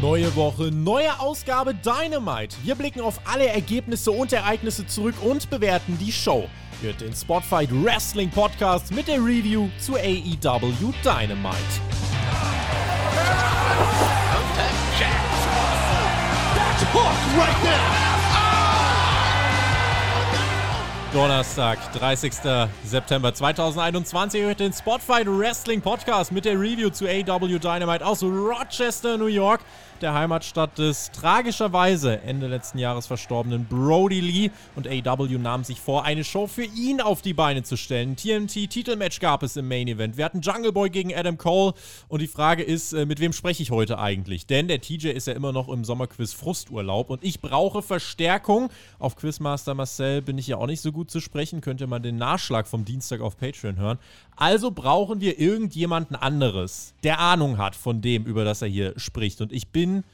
Neue Woche, neue Ausgabe Dynamite. Wir blicken auf alle Ergebnisse und Ereignisse zurück und bewerten die Show. Hört den Spotfight Wrestling Podcast mit der Review zu AEW Dynamite. Donnerstag, 30. September 2021. Ihr hört den Spotfight Wrestling Podcast mit der Review zu AW Dynamite aus Rochester, New York der Heimatstadt des tragischerweise Ende letzten Jahres verstorbenen Brody Lee. Und AW nahm sich vor, eine Show für ihn auf die Beine zu stellen. TNT-Titelmatch gab es im Main Event. Wir hatten Jungle Boy gegen Adam Cole. Und die Frage ist, äh, mit wem spreche ich heute eigentlich? Denn der TJ ist ja immer noch im Sommerquiz Frusturlaub und ich brauche Verstärkung. Auf Quizmaster Marcel bin ich ja auch nicht so gut zu sprechen. Könnt ihr mal den Nachschlag vom Dienstag auf Patreon hören. Also brauchen wir irgendjemanden anderes, der Ahnung hat von dem, über das er hier spricht. Und ich bin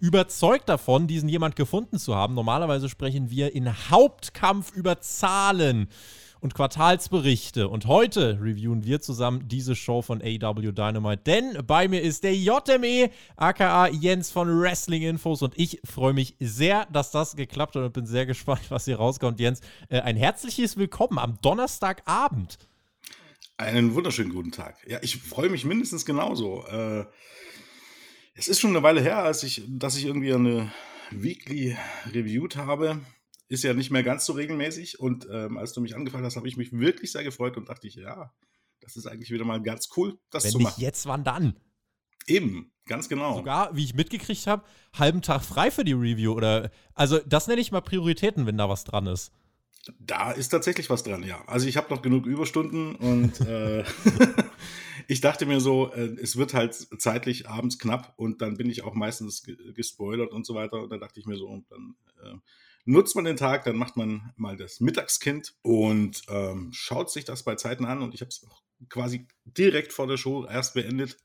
überzeugt davon, diesen jemand gefunden zu haben. Normalerweise sprechen wir in Hauptkampf über Zahlen und Quartalsberichte. Und heute reviewen wir zusammen diese Show von AW Dynamite. Denn bei mir ist der JME, aka Jens von Wrestling Infos. Und ich freue mich sehr, dass das geklappt hat und bin sehr gespannt, was hier rauskommt. Jens, äh, ein herzliches Willkommen am Donnerstagabend. Einen wunderschönen guten Tag. Ja, ich freue mich mindestens genauso. Äh, es ist schon eine Weile her, als ich, dass ich irgendwie eine Weekly reviewed habe. Ist ja nicht mehr ganz so regelmäßig. Und ähm, als du mich angefragt hast, habe ich mich wirklich sehr gefreut und dachte ich, ja, das ist eigentlich wieder mal ganz cool, das Wenn zu machen. Nicht jetzt, wann dann? Eben, ganz genau. Sogar, wie ich mitgekriegt habe, halben Tag frei für die Review. Oder also das nenne ich mal Prioritäten, wenn da was dran ist. Da ist tatsächlich was dran, ja. Also ich habe noch genug Überstunden und äh, ich dachte mir so, äh, es wird halt zeitlich abends knapp und dann bin ich auch meistens gespoilert und so weiter. Und da dachte ich mir so, dann äh, nutzt man den Tag, dann macht man mal das Mittagskind und ähm, schaut sich das bei Zeiten an. Und ich habe es quasi direkt vor der Show erst beendet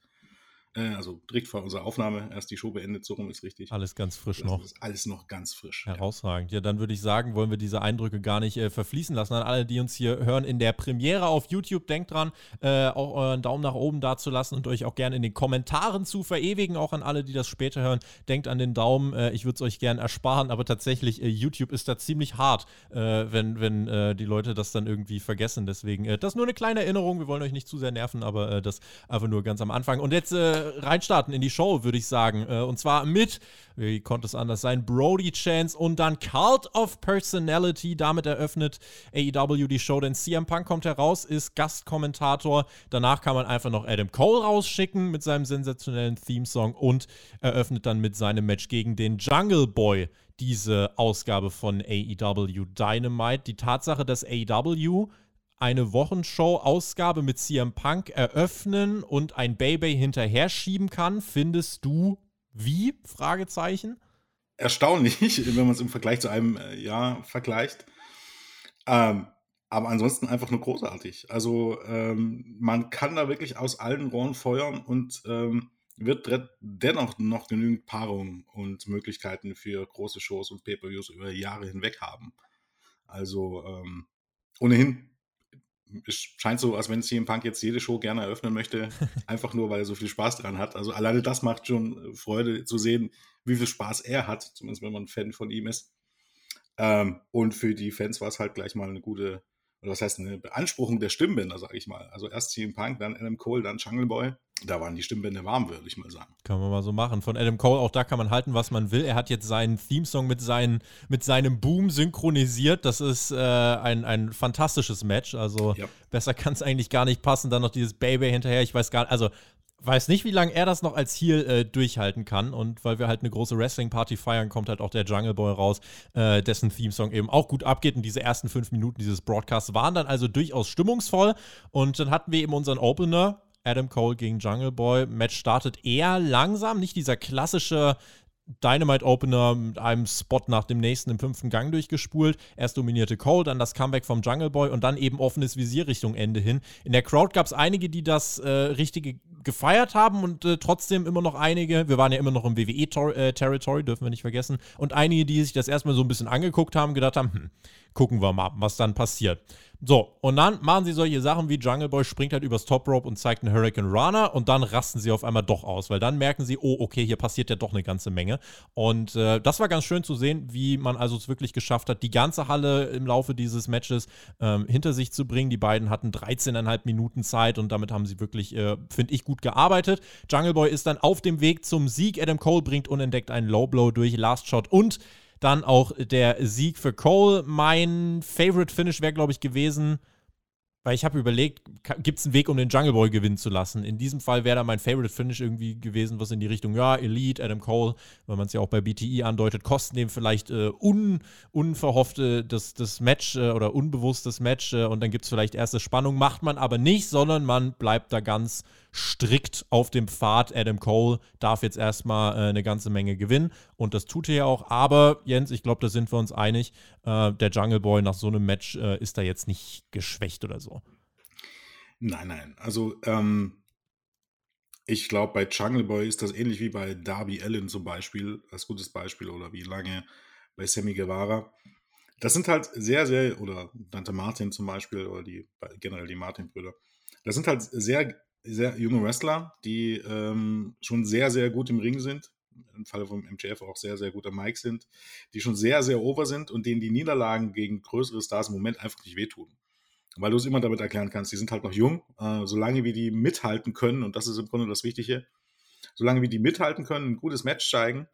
äh, also direkt vor unserer Aufnahme erst die Show beendet, so rum ist richtig. Alles ganz frisch das noch. Ist alles noch ganz frisch. Herausragend. Ja, dann würde ich sagen, wollen wir diese Eindrücke gar nicht äh, verfließen lassen. An alle, die uns hier hören in der Premiere auf YouTube, denkt dran, äh, auch euren Daumen nach oben dazulassen und euch auch gerne in den Kommentaren zu verewigen. Auch an alle, die das später hören, denkt an den Daumen. Äh, ich würde es euch gerne ersparen, aber tatsächlich, äh, YouTube ist da ziemlich hart, äh, wenn, wenn die Leute das dann irgendwie vergessen. Deswegen, das ist nur eine kleine Erinnerung. Wir wollen euch nicht zu sehr nerven, aber das einfach nur ganz am Anfang. Und jetzt reinstarten in die Show, würde ich sagen. Äh, und zwar mit, wie konnte es anders sein, Brody Chance und dann Cult of Personality. Damit eröffnet AEW die Show, denn CM Punk kommt heraus, ist Gastkommentator. Danach kann man einfach noch Adam Cole rausschicken mit seinem sensationellen Theme-Song und eröffnet dann mit seinem Match gegen den Jungle Boy diese Ausgabe von AEW Dynamite. Die Tatsache, dass AEW eine Wochenshow-Ausgabe mit CM Punk eröffnen und ein Baby hinterher schieben kann, findest du wie? Fragezeichen. Erstaunlich, wenn man es im Vergleich zu einem äh, Jahr vergleicht. Ähm, aber ansonsten einfach nur großartig. Also ähm, man kann da wirklich aus allen Rohren feuern und ähm, wird dennoch noch genügend Paarungen und Möglichkeiten für große Shows und Pay-per-Views über Jahre hinweg haben. Also ähm, ohnehin es scheint so, als wenn CM Punk jetzt jede Show gerne eröffnen möchte, einfach nur, weil er so viel Spaß dran hat. Also alleine das macht schon äh, Freude zu sehen, wie viel Spaß er hat, zumindest wenn man ein Fan von ihm ist. Ähm, und für die Fans war es halt gleich mal eine gute, oder was heißt eine Beanspruchung der Stimmbänder, sag ich mal. Also erst CM Punk, dann Adam Cole, dann Jungle Boy da waren die Stimmbänder warm, würde ich mal sagen. Kann man mal so machen. Von Adam Cole, auch da kann man halten, was man will. Er hat jetzt seinen Theme-Song mit, seinen, mit seinem Boom synchronisiert. Das ist äh, ein, ein fantastisches Match. Also ja. besser kann es eigentlich gar nicht passen. Dann noch dieses Baby hinterher. Ich weiß gar nicht, also weiß nicht, wie lange er das noch als Heel äh, durchhalten kann. Und weil wir halt eine große Wrestling-Party feiern, kommt halt auch der Jungle Boy raus, äh, dessen Theme-Song eben auch gut abgeht. Und diese ersten fünf Minuten dieses Broadcasts waren dann also durchaus stimmungsvoll. Und dann hatten wir eben unseren Opener Adam Cole gegen Jungle Boy. Match startet eher langsam, nicht dieser klassische Dynamite Opener mit einem Spot nach dem nächsten im fünften Gang durchgespult. Erst dominierte Cole, dann das Comeback vom Jungle Boy und dann eben offenes Visier Richtung Ende hin. In der Crowd gab es einige, die das äh, Richtige gefeiert haben und äh, trotzdem immer noch einige, wir waren ja immer noch im WWE-Territory, äh, dürfen wir nicht vergessen, und einige, die sich das erstmal so ein bisschen angeguckt haben, gedacht haben, hm, gucken wir mal, was dann passiert. So, und dann machen sie solche Sachen wie Jungle Boy springt halt übers Top Rope und zeigt einen Hurricane Runner und dann rasten sie auf einmal doch aus, weil dann merken sie, oh, okay, hier passiert ja doch eine ganze Menge. Und äh, das war ganz schön zu sehen, wie man also es wirklich geschafft hat, die ganze Halle im Laufe dieses Matches ähm, hinter sich zu bringen. Die beiden hatten 13,5 Minuten Zeit und damit haben sie wirklich, äh, finde ich, gut gearbeitet. Jungle Boy ist dann auf dem Weg zum Sieg. Adam Cole bringt unentdeckt einen Low Blow durch Last Shot und dann auch der Sieg für Cole. Mein Favorite Finish wäre, glaube ich, gewesen, weil ich habe überlegt, gibt es einen Weg, um den Jungle Boy gewinnen zu lassen? In diesem Fall wäre da mein Favorite Finish irgendwie gewesen, was in die Richtung, ja, Elite, Adam Cole, weil man es ja auch bei BTI andeutet, kosten dem vielleicht äh, un, unverhoffte das, das Match äh, oder unbewusstes Match äh, und dann gibt es vielleicht erste Spannung. Macht man aber nicht, sondern man bleibt da ganz strikt auf dem Pfad. Adam Cole darf jetzt erstmal äh, eine ganze Menge gewinnen und das tut er ja auch. Aber Jens, ich glaube, da sind wir uns einig, äh, der Jungle Boy nach so einem Match äh, ist da jetzt nicht geschwächt oder so. Nein, nein. Also, ähm, ich glaube, bei Jungle Boy ist das ähnlich wie bei Darby Allen zum Beispiel, als gutes Beispiel, oder wie lange bei Sammy Guevara. Das sind halt sehr, sehr, oder Dante Martin zum Beispiel, oder die, generell die Martin-Brüder. Das sind halt sehr, sehr junge Wrestler, die ähm, schon sehr, sehr gut im Ring sind. Im Falle vom MJF auch sehr, sehr gut am Mike sind, die schon sehr, sehr over sind und denen die Niederlagen gegen größere Stars im Moment einfach nicht wehtun weil du es immer damit erklären kannst, die sind halt noch jung, äh, solange wir die mithalten können, und das ist im Grunde das Wichtige, solange wir die mithalten können, ein gutes Match zeigen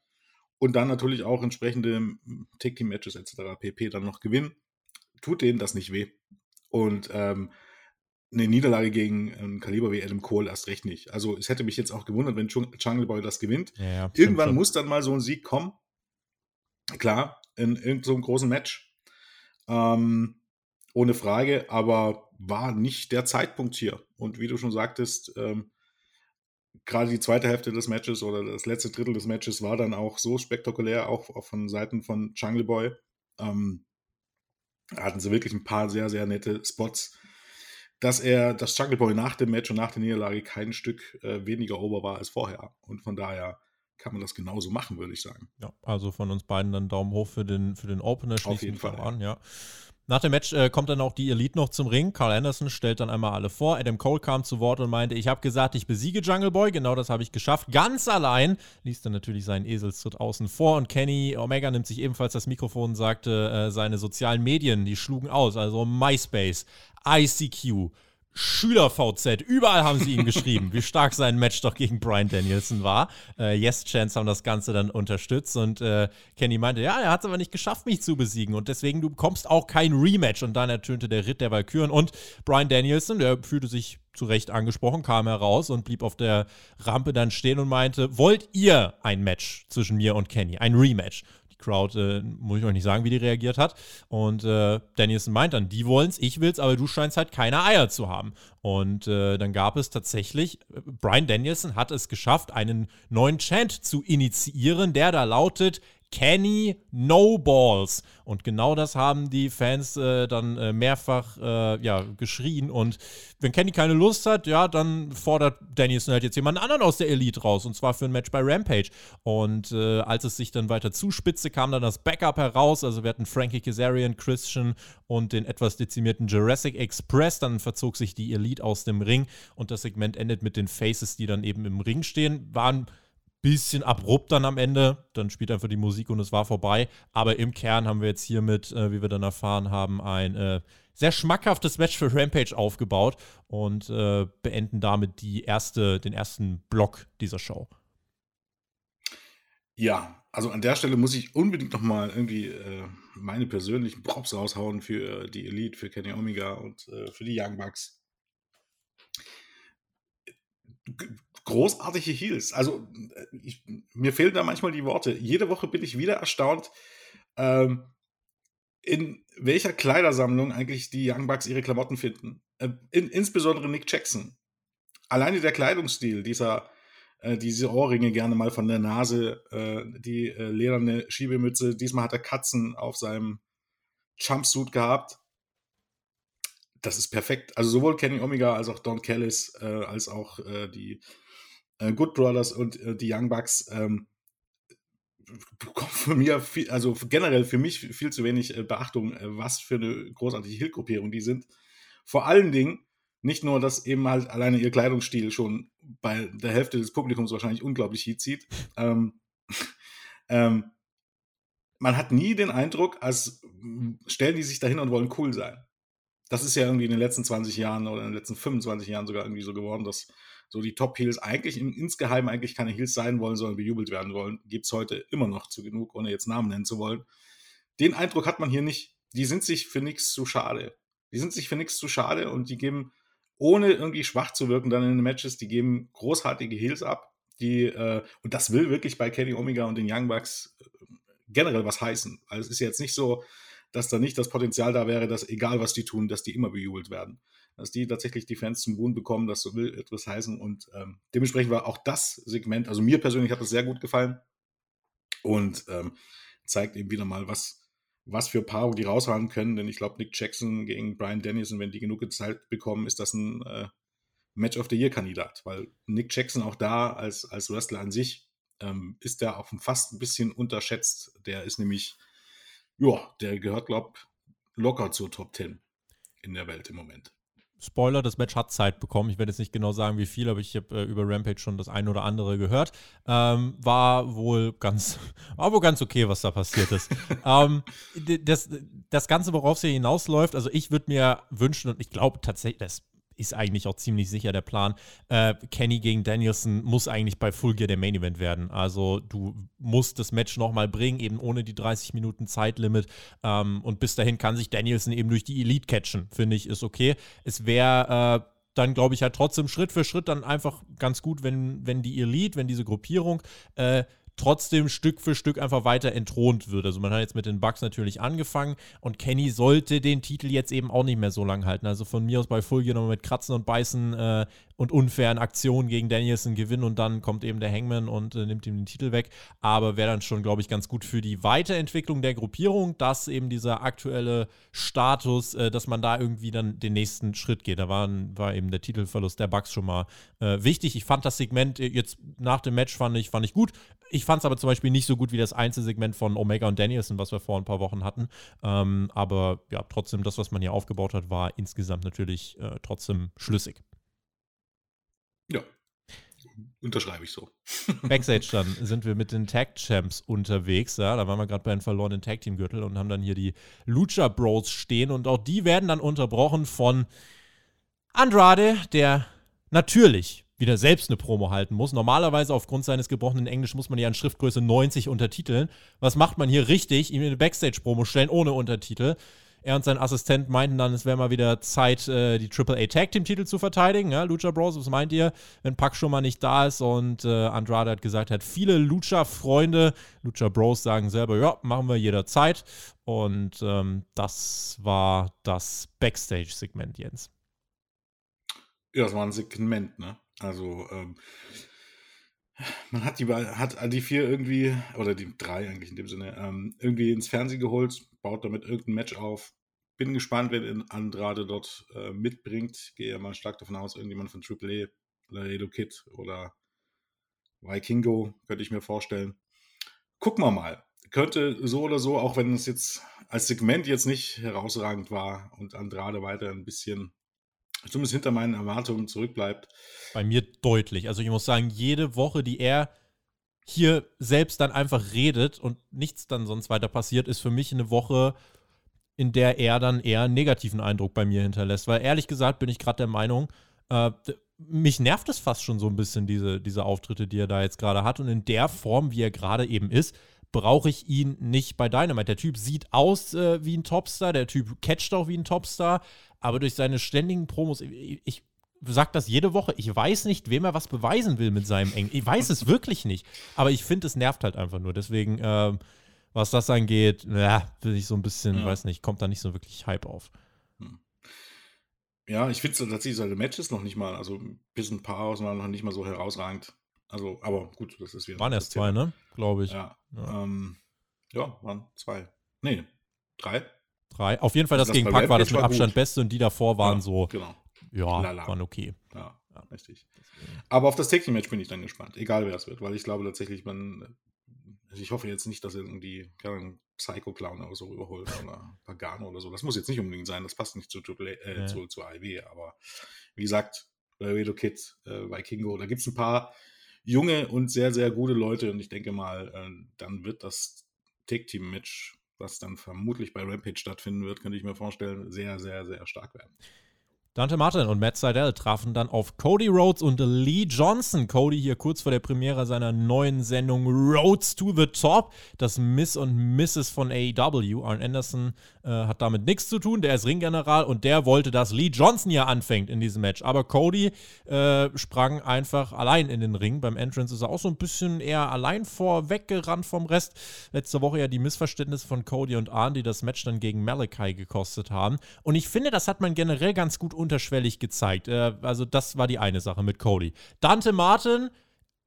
und dann natürlich auch entsprechende Tag-Team-Matches etc. pp. dann noch gewinnen, tut denen das nicht weh. Und ähm, eine Niederlage gegen ein Kaliber wie Adam Cole erst recht nicht. Also es hätte mich jetzt auch gewundert, wenn Jungle Boy das gewinnt. Ja, ja, Irgendwann muss dann mal so ein Sieg kommen. Klar, in irgendeinem so großen Match. Ähm, ohne Frage, aber war nicht der Zeitpunkt hier. Und wie du schon sagtest, ähm, gerade die zweite Hälfte des Matches oder das letzte Drittel des Matches war dann auch so spektakulär, auch, auch von Seiten von Jungle Boy. Ähm, hatten sie wirklich ein paar sehr, sehr nette Spots, dass er, dass Jungle Boy nach dem Match und nach der Niederlage kein Stück äh, weniger ober war als vorher. Und von daher kann man das genauso machen, würde ich sagen. Ja, also von uns beiden dann Daumen hoch für den, für den Opener. Auf jeden Fall. An, ja. Nach dem Match äh, kommt dann auch die Elite noch zum Ring. Carl Anderson stellt dann einmal alle vor. Adam Cole kam zu Wort und meinte, ich habe gesagt, ich besiege Jungle Boy. Genau das habe ich geschafft. Ganz allein. Ließ dann natürlich seinen Eselstritt außen vor. Und Kenny Omega nimmt sich ebenfalls das Mikrofon und sagte, äh, seine sozialen Medien, die schlugen aus. Also MySpace, ICQ, Schüler-VZ, überall haben sie ihm geschrieben, wie stark sein Match doch gegen Brian Danielson war. Äh, yes Chance haben das Ganze dann unterstützt und äh, Kenny meinte, ja, er hat es aber nicht geschafft, mich zu besiegen und deswegen du bekommst auch kein Rematch. Und dann ertönte der Ritt der Valkyren und Brian Danielson, der fühlte sich zu Recht angesprochen, kam heraus und blieb auf der Rampe dann stehen und meinte, wollt ihr ein Match zwischen mir und Kenny, ein Rematch? Crowd, äh, muss ich euch nicht sagen, wie die reagiert hat. Und äh, Danielson meint dann, die wollen es, ich will es, aber du scheinst halt keine Eier zu haben. Und äh, dann gab es tatsächlich, Brian Danielson hat es geschafft, einen neuen Chant zu initiieren, der da lautet, Kenny No Balls. Und genau das haben die Fans äh, dann äh, mehrfach äh, ja, geschrien. Und wenn Kenny keine Lust hat, ja, dann fordert Danielson halt jetzt jemanden anderen aus der Elite raus. Und zwar für ein Match bei Rampage. Und äh, als es sich dann weiter zuspitzte, kam dann das Backup heraus. Also wir hatten Frankie Kazarian, Christian und den etwas dezimierten Jurassic Express. Dann verzog sich die Elite aus dem Ring. Und das Segment endet mit den Faces, die dann eben im Ring stehen. Waren bisschen abrupt dann am Ende. Dann spielt einfach die Musik und es war vorbei. Aber im Kern haben wir jetzt hiermit, äh, wie wir dann erfahren haben, ein äh, sehr schmackhaftes Match für Rampage aufgebaut und äh, beenden damit die erste, den ersten Block dieser Show. Ja, also an der Stelle muss ich unbedingt nochmal irgendwie äh, meine persönlichen Props raushauen für die Elite, für Kenny Omega und äh, für die Young Bucks großartige Heels. Also äh, ich, mir fehlen da manchmal die Worte. Jede Woche bin ich wieder erstaunt, ähm, in welcher Kleidersammlung eigentlich die Young Bucks ihre Klamotten finden. Äh, in, insbesondere Nick Jackson. Alleine der Kleidungsstil, dieser, äh, diese Ohrringe gerne mal von der Nase, äh, die äh, lederne Schiebemütze. Diesmal hat er Katzen auf seinem Jumpsuit gehabt das ist perfekt. Also sowohl Kenny Omega als auch Don Callis, äh, als auch äh, die äh, Good Brothers und äh, die Young Bucks ähm, von mir, viel, also generell für mich viel zu wenig äh, Beachtung, äh, was für eine großartige Hill-Gruppierung die sind. Vor allen Dingen, nicht nur, dass eben halt alleine ihr Kleidungsstil schon bei der Hälfte des Publikums wahrscheinlich unglaublich Heat zieht. Ähm, ähm, man hat nie den Eindruck, als stellen die sich dahin und wollen cool sein. Das ist ja irgendwie in den letzten 20 Jahren oder in den letzten 25 Jahren sogar irgendwie so geworden, dass so die Top-Heels eigentlich im, insgeheim eigentlich keine Heels sein wollen, sondern bejubelt werden wollen. Gibt es heute immer noch zu genug, ohne jetzt Namen nennen zu wollen. Den Eindruck hat man hier nicht. Die sind sich für nichts zu schade. Die sind sich für nichts zu schade und die geben, ohne irgendwie schwach zu wirken, dann in den Matches, die geben großartige Heels ab. Die, äh, und das will wirklich bei Kenny Omega und den Young Bucks äh, generell was heißen. Also es ist jetzt nicht so, dass da nicht das Potenzial da wäre, dass egal was die tun, dass die immer bejubelt werden. Dass die tatsächlich die Fans zum Boden bekommen, das will etwas heißen. Und ähm, dementsprechend war auch das Segment, also mir persönlich hat das sehr gut gefallen und ähm, zeigt eben wieder mal, was, was für Paarung die raushauen können. Denn ich glaube, Nick Jackson gegen Brian Dennison, wenn die genug Zeit bekommen, ist das ein äh, Match of the Year-Kandidat. Weil Nick Jackson auch da als, als Wrestler an sich ähm, ist der auch fast ein bisschen unterschätzt. Der ist nämlich ja, der gehört, glaube locker zur Top 10 in der Welt im Moment. Spoiler, das Match hat Zeit bekommen. Ich werde jetzt nicht genau sagen, wie viel, aber ich habe äh, über Rampage schon das eine oder andere gehört. Ähm, war wohl ganz, war wohl ganz okay, was da passiert ist. ähm, das, das Ganze, worauf es hier hinausläuft, also ich würde mir wünschen, und ich glaube tatsächlich, das ist eigentlich auch ziemlich sicher der Plan. Äh, Kenny gegen Danielson muss eigentlich bei Full Gear der Main Event werden. Also du musst das Match nochmal bringen, eben ohne die 30 Minuten Zeitlimit. Ähm, und bis dahin kann sich Danielson eben durch die Elite catchen, finde ich, ist okay. Es wäre äh, dann glaube ich halt trotzdem Schritt für Schritt dann einfach ganz gut, wenn, wenn die Elite, wenn diese Gruppierung äh, trotzdem Stück für Stück einfach weiter entthront wird. Also man hat jetzt mit den Bugs natürlich angefangen und Kenny sollte den Titel jetzt eben auch nicht mehr so lang halten. Also von mir aus bei Full nochmal mit Kratzen und Beißen äh, und unfairen Aktionen gegen Danielson gewinnen und dann kommt eben der Hangman und äh, nimmt ihm den Titel weg. Aber wäre dann schon, glaube ich, ganz gut für die Weiterentwicklung der Gruppierung, dass eben dieser aktuelle Status, äh, dass man da irgendwie dann den nächsten Schritt geht. Da war, war eben der Titelverlust der Bugs schon mal äh, wichtig. Ich fand das Segment äh, jetzt nach dem Match fand ich, fand ich gut. Ich fand es aber zum Beispiel nicht so gut wie das Einzelsegment von Omega und Danielson, was wir vor ein paar Wochen hatten. Ähm, aber ja, trotzdem, das, was man hier aufgebaut hat, war insgesamt natürlich äh, trotzdem schlüssig. Ja, unterschreibe ich so. Backstage dann sind wir mit den Tag Champs unterwegs. Ja, da waren wir gerade bei den verlorenen Tag Team Gürtel und haben dann hier die Lucha Bros stehen und auch die werden dann unterbrochen von Andrade, der natürlich wieder selbst eine Promo halten muss. Normalerweise aufgrund seines gebrochenen Englisch muss man ja in Schriftgröße 90 untertiteln. Was macht man hier richtig? Ihm eine Backstage-Promo stellen ohne Untertitel. Er und sein Assistent meinten dann, es wäre mal wieder Zeit, äh, die AAA Tag Team Titel zu verteidigen. Ja, Lucha Bros, was meint ihr, wenn Pack schon mal nicht da ist? Und äh, Andrade hat gesagt, er hat viele Lucha-Freunde. Lucha Bros sagen selber, ja, machen wir jederzeit. Und ähm, das war das Backstage-Segment, Jens. Ja, das war ein Segment, ne? Also, ähm, man hat die, hat die vier irgendwie, oder die drei eigentlich in dem Sinne, ähm, irgendwie ins Fernsehen geholt, baut damit irgendein Match auf. Bin gespannt, wer Andrade dort äh, mitbringt. Gehe mal stark davon aus, irgendjemand von AAA, Laredo Kid oder Vikingo, könnte ich mir vorstellen. Gucken wir mal. Könnte so oder so, auch wenn es jetzt als Segment jetzt nicht herausragend war und Andrade weiter ein bisschen zumindest hinter meinen Erwartungen zurückbleibt. Bei mir deutlich. Also ich muss sagen, jede Woche, die er hier selbst dann einfach redet und nichts dann sonst weiter passiert, ist für mich eine Woche, in der er dann eher einen negativen Eindruck bei mir hinterlässt. Weil ehrlich gesagt bin ich gerade der Meinung, äh, mich nervt es fast schon so ein bisschen, diese, diese Auftritte, die er da jetzt gerade hat. Und in der Form, wie er gerade eben ist, brauche ich ihn nicht bei Dynamite. Der Typ sieht aus äh, wie ein Topstar, der Typ catcht auch wie ein Topstar, aber durch seine ständigen Promos, ich, ich sage das jede Woche, ich weiß nicht, wem er was beweisen will mit seinem Eng. Ich weiß es wirklich nicht, aber ich finde, es nervt halt einfach nur. Deswegen, äh, was das angeht, ja, will ich so ein bisschen, ja. weiß nicht, kommt da nicht so wirklich Hype auf. Hm. Ja, ich finde tatsächlich seine Matches noch nicht mal, also bis ein paar waren noch nicht mal so herausragend. Also, aber gut, das ist wieder. Waren erst zwei, ne? Glaube ich. Ja. Ja. Ähm, ja, waren zwei. Nee, drei. Drei. Auf jeden Fall, das, das gegen Pack war das mit Abstand gut. beste und die davor waren ja, so. Genau. Ja, Lala. waren okay. Ja, richtig. Aber auf das Take-Match bin ich dann gespannt, egal wer es wird, weil ich glaube tatsächlich, man also ich hoffe jetzt nicht, dass er irgendwie Psycho-Clown oder so überholt oder Pagano oder so. Das muss jetzt nicht unbedingt sein, das passt nicht zu, äh, ja. zu, zu AIW, aber wie gesagt, Laredo Kid, äh, Vikingo, da gibt es ein paar junge und sehr, sehr gute Leute und ich denke mal, äh, dann wird das Take-Team-Match, was dann vermutlich bei Rampage stattfinden wird, könnte ich mir vorstellen, sehr, sehr, sehr stark werden. Dante Martin und Matt Seidel trafen dann auf Cody Rhodes und Lee Johnson. Cody hier kurz vor der Premiere seiner neuen Sendung Rhodes to the Top. Das Miss und Mrs. von AEW. Arn Anderson äh, hat damit nichts zu tun. Der ist Ringgeneral und der wollte, dass Lee Johnson hier anfängt in diesem Match. Aber Cody äh, sprang einfach allein in den Ring. Beim Entrance ist er auch so ein bisschen eher allein vorweggerannt vom Rest. Letzte Woche ja die Missverständnisse von Cody und Arn, die das Match dann gegen Malachi gekostet haben. Und ich finde, das hat man generell ganz gut unterschwellig gezeigt. Äh, also das war die eine Sache mit Cody. Dante Martin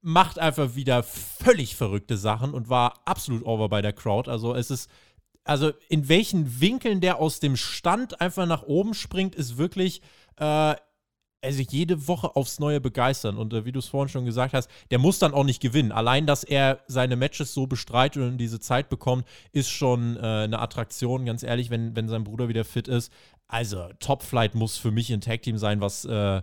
macht einfach wieder völlig verrückte Sachen und war absolut over bei der Crowd. Also es ist, also in welchen Winkeln der aus dem Stand einfach nach oben springt, ist wirklich, äh, also jede Woche aufs Neue begeistern. Und äh, wie du es vorhin schon gesagt hast, der muss dann auch nicht gewinnen. Allein, dass er seine Matches so bestreitet und diese Zeit bekommt, ist schon äh, eine Attraktion, ganz ehrlich, wenn, wenn sein Bruder wieder fit ist. Also, Top Flight muss für mich ein Tag-Team sein, was, äh,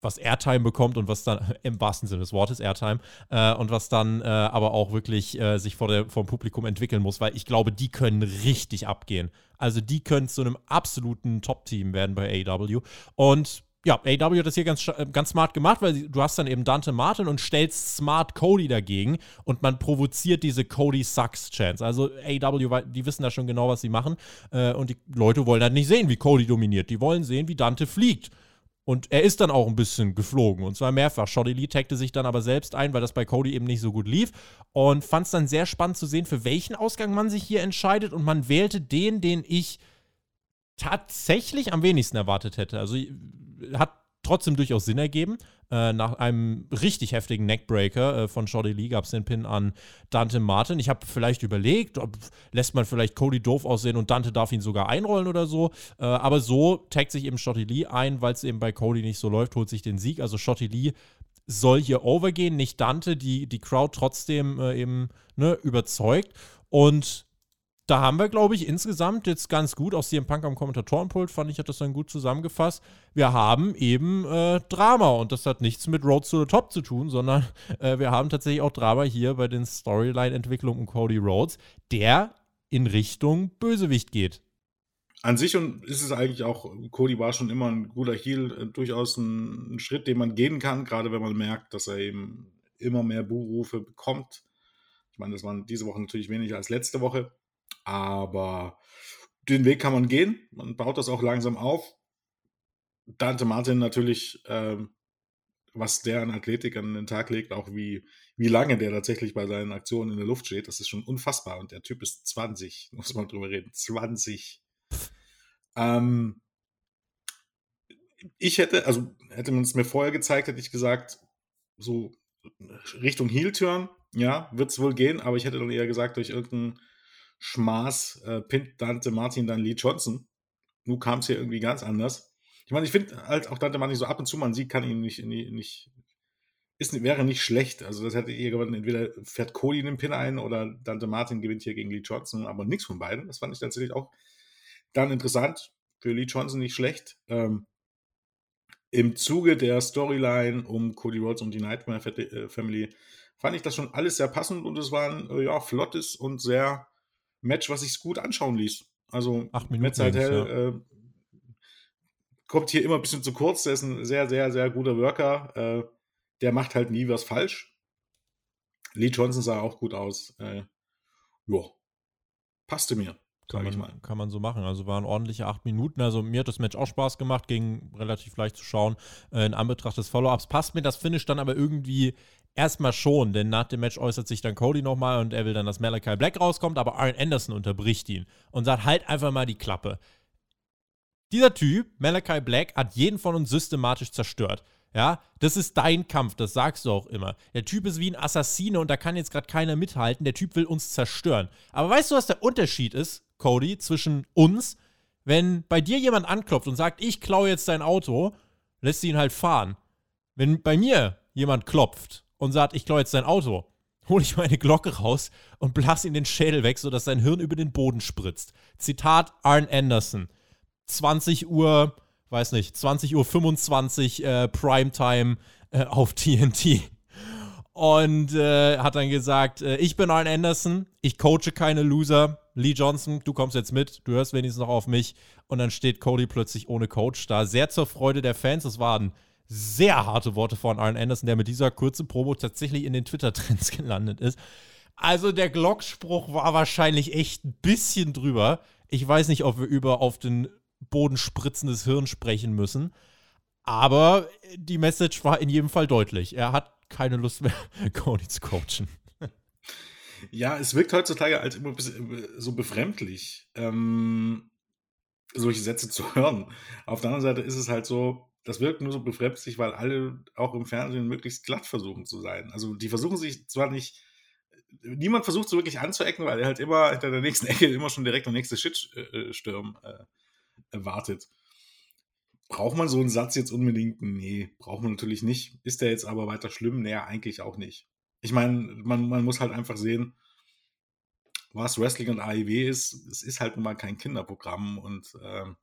was Airtime bekommt und was dann, im wahrsten Sinne des Wortes Airtime, äh, und was dann äh, aber auch wirklich äh, sich vor der, vom Publikum entwickeln muss, weil ich glaube, die können richtig abgehen. Also, die können zu einem absoluten Top-Team werden bei AW. Und ja, AW hat das hier ganz, äh, ganz smart gemacht, weil du hast dann eben Dante Martin und stellst Smart Cody dagegen und man provoziert diese Cody Sucks Chance. Also AW, die wissen da schon genau, was sie machen äh, und die Leute wollen halt nicht sehen, wie Cody dominiert. Die wollen sehen, wie Dante fliegt. Und er ist dann auch ein bisschen geflogen und zwar mehrfach. Shoddy Lee tagte sich dann aber selbst ein, weil das bei Cody eben nicht so gut lief und fand es dann sehr spannend zu sehen, für welchen Ausgang man sich hier entscheidet und man wählte den, den ich tatsächlich am wenigsten erwartet hätte. Also hat trotzdem durchaus Sinn ergeben. Äh, nach einem richtig heftigen Neckbreaker äh, von Shorty Lee gab es den Pin an Dante Martin. Ich habe vielleicht überlegt, ob, lässt man vielleicht Cody doof aussehen und Dante darf ihn sogar einrollen oder so. Äh, aber so taggt sich eben Shorty Lee ein, weil es eben bei Cody nicht so läuft, holt sich den Sieg. Also Shorty Lee soll hier overgehen, nicht Dante, die die Crowd trotzdem äh, eben ne, überzeugt. Und da haben wir, glaube ich, insgesamt jetzt ganz gut, aus CM Punk am Kommentatorenpult fand ich, hat das dann gut zusammengefasst. Wir haben eben äh, Drama und das hat nichts mit Road to the Top zu tun, sondern äh, wir haben tatsächlich auch Drama hier bei den Storyline-Entwicklungen Cody Rhodes, der in Richtung Bösewicht geht. An sich und ist es eigentlich auch, Cody war schon immer ein guter Heal, äh, durchaus ein, ein Schritt, den man gehen kann, gerade wenn man merkt, dass er eben immer mehr Buhrufe bekommt. Ich meine, das waren diese Woche natürlich weniger als letzte Woche. Aber den Weg kann man gehen. Man baut das auch langsam auf. Dante Martin natürlich, ähm, was der an Athletik an den Tag legt, auch wie, wie lange der tatsächlich bei seinen Aktionen in der Luft steht, das ist schon unfassbar. Und der Typ ist 20, muss man drüber reden. 20. Ähm, ich hätte, also hätte man es mir vorher gezeigt, hätte ich gesagt, so Richtung Heel-Turn, ja, wird es wohl gehen, aber ich hätte dann eher gesagt, durch irgendeinen Schmaß äh, pinnt Dante Martin dann Lee Johnson. Nun kam es hier irgendwie ganz anders. Ich meine, ich finde halt auch Dante Martin so ab und zu, man sieht, kann ihn nicht, nicht ist, wäre nicht schlecht. Also das hätte ihr gewonnen, entweder fährt Cody den Pin ein oder Dante Martin gewinnt hier gegen Lee Johnson, aber nichts von beiden. Das fand ich tatsächlich auch dann interessant. Für Lee Johnson nicht schlecht. Ähm, Im Zuge der Storyline um Cody Rhodes und die Nightmare äh, Family fand ich das schon alles sehr passend und es war ein äh, ja, flottes und sehr Match, was sich gut anschauen ließ. Also Acht Minuten Matt Seidel ja. äh, kommt hier immer ein bisschen zu kurz. Der ist ein sehr, sehr, sehr guter Worker. Äh, der macht halt nie was falsch. Lee Johnson sah auch gut aus. Äh, ja, passte mir. Kann man, kann man so machen. Also waren ordentliche acht Minuten. Also mir hat das Match auch Spaß gemacht, ging relativ leicht zu schauen. Äh, in Anbetracht des Follow-ups passt mir das Finish dann aber irgendwie Erstmal schon, denn nach dem Match äußert sich dann Cody nochmal und er will dann, dass Malachi Black rauskommt, aber Arn Anderson unterbricht ihn und sagt, halt einfach mal die Klappe. Dieser Typ, Malachi Black, hat jeden von uns systematisch zerstört. Ja, das ist dein Kampf, das sagst du auch immer. Der Typ ist wie ein Assassine und da kann jetzt gerade keiner mithalten. Der Typ will uns zerstören. Aber weißt du, was der Unterschied ist, Cody, zwischen uns? Wenn bei dir jemand anklopft und sagt, ich klaue jetzt dein Auto, lässt du ihn halt fahren. Wenn bei mir jemand klopft und sagt, ich klaue jetzt dein Auto, hole ich meine Glocke raus und blase ihn den Schädel weg, sodass sein Hirn über den Boden spritzt. Zitat Arn Anderson. 20 Uhr, weiß nicht, 20 Uhr 25 äh, Primetime äh, auf TNT. Und äh, hat dann gesagt, äh, ich bin Arn Anderson, ich coache keine Loser. Lee Johnson, du kommst jetzt mit, du hörst wenigstens noch auf mich. Und dann steht Cody plötzlich ohne Coach da. Sehr zur Freude der Fans. Das waren sehr harte Worte von Arn Anderson, der mit dieser kurzen Promo tatsächlich in den Twitter-Trends gelandet ist. Also der Glockspruch war wahrscheinlich echt ein bisschen drüber. Ich weiß nicht, ob wir über auf den Boden spritzendes Hirn sprechen müssen. Aber die Message war in jedem Fall deutlich. Er hat keine Lust mehr, Cody zu coachen. Ja, es wirkt heutzutage als immer so befremdlich, ähm, solche Sätze zu hören. Auf der anderen Seite ist es halt so, das wirkt nur so befremdlich, weil alle auch im Fernsehen möglichst glatt versuchen zu sein. Also die versuchen sich zwar nicht, niemand versucht so wirklich anzuecken, weil er halt immer hinter der nächsten Ecke immer schon direkt der nächste Shitsturm äh, äh, erwartet. Braucht man so einen Satz jetzt unbedingt? Nee, braucht man natürlich nicht. Ist der jetzt aber weiter schlimm? Nee, eigentlich auch nicht. Ich meine, man, man muss halt einfach sehen, was Wrestling und AIW ist. Es ist halt nun mal kein Kinderprogramm und ähm,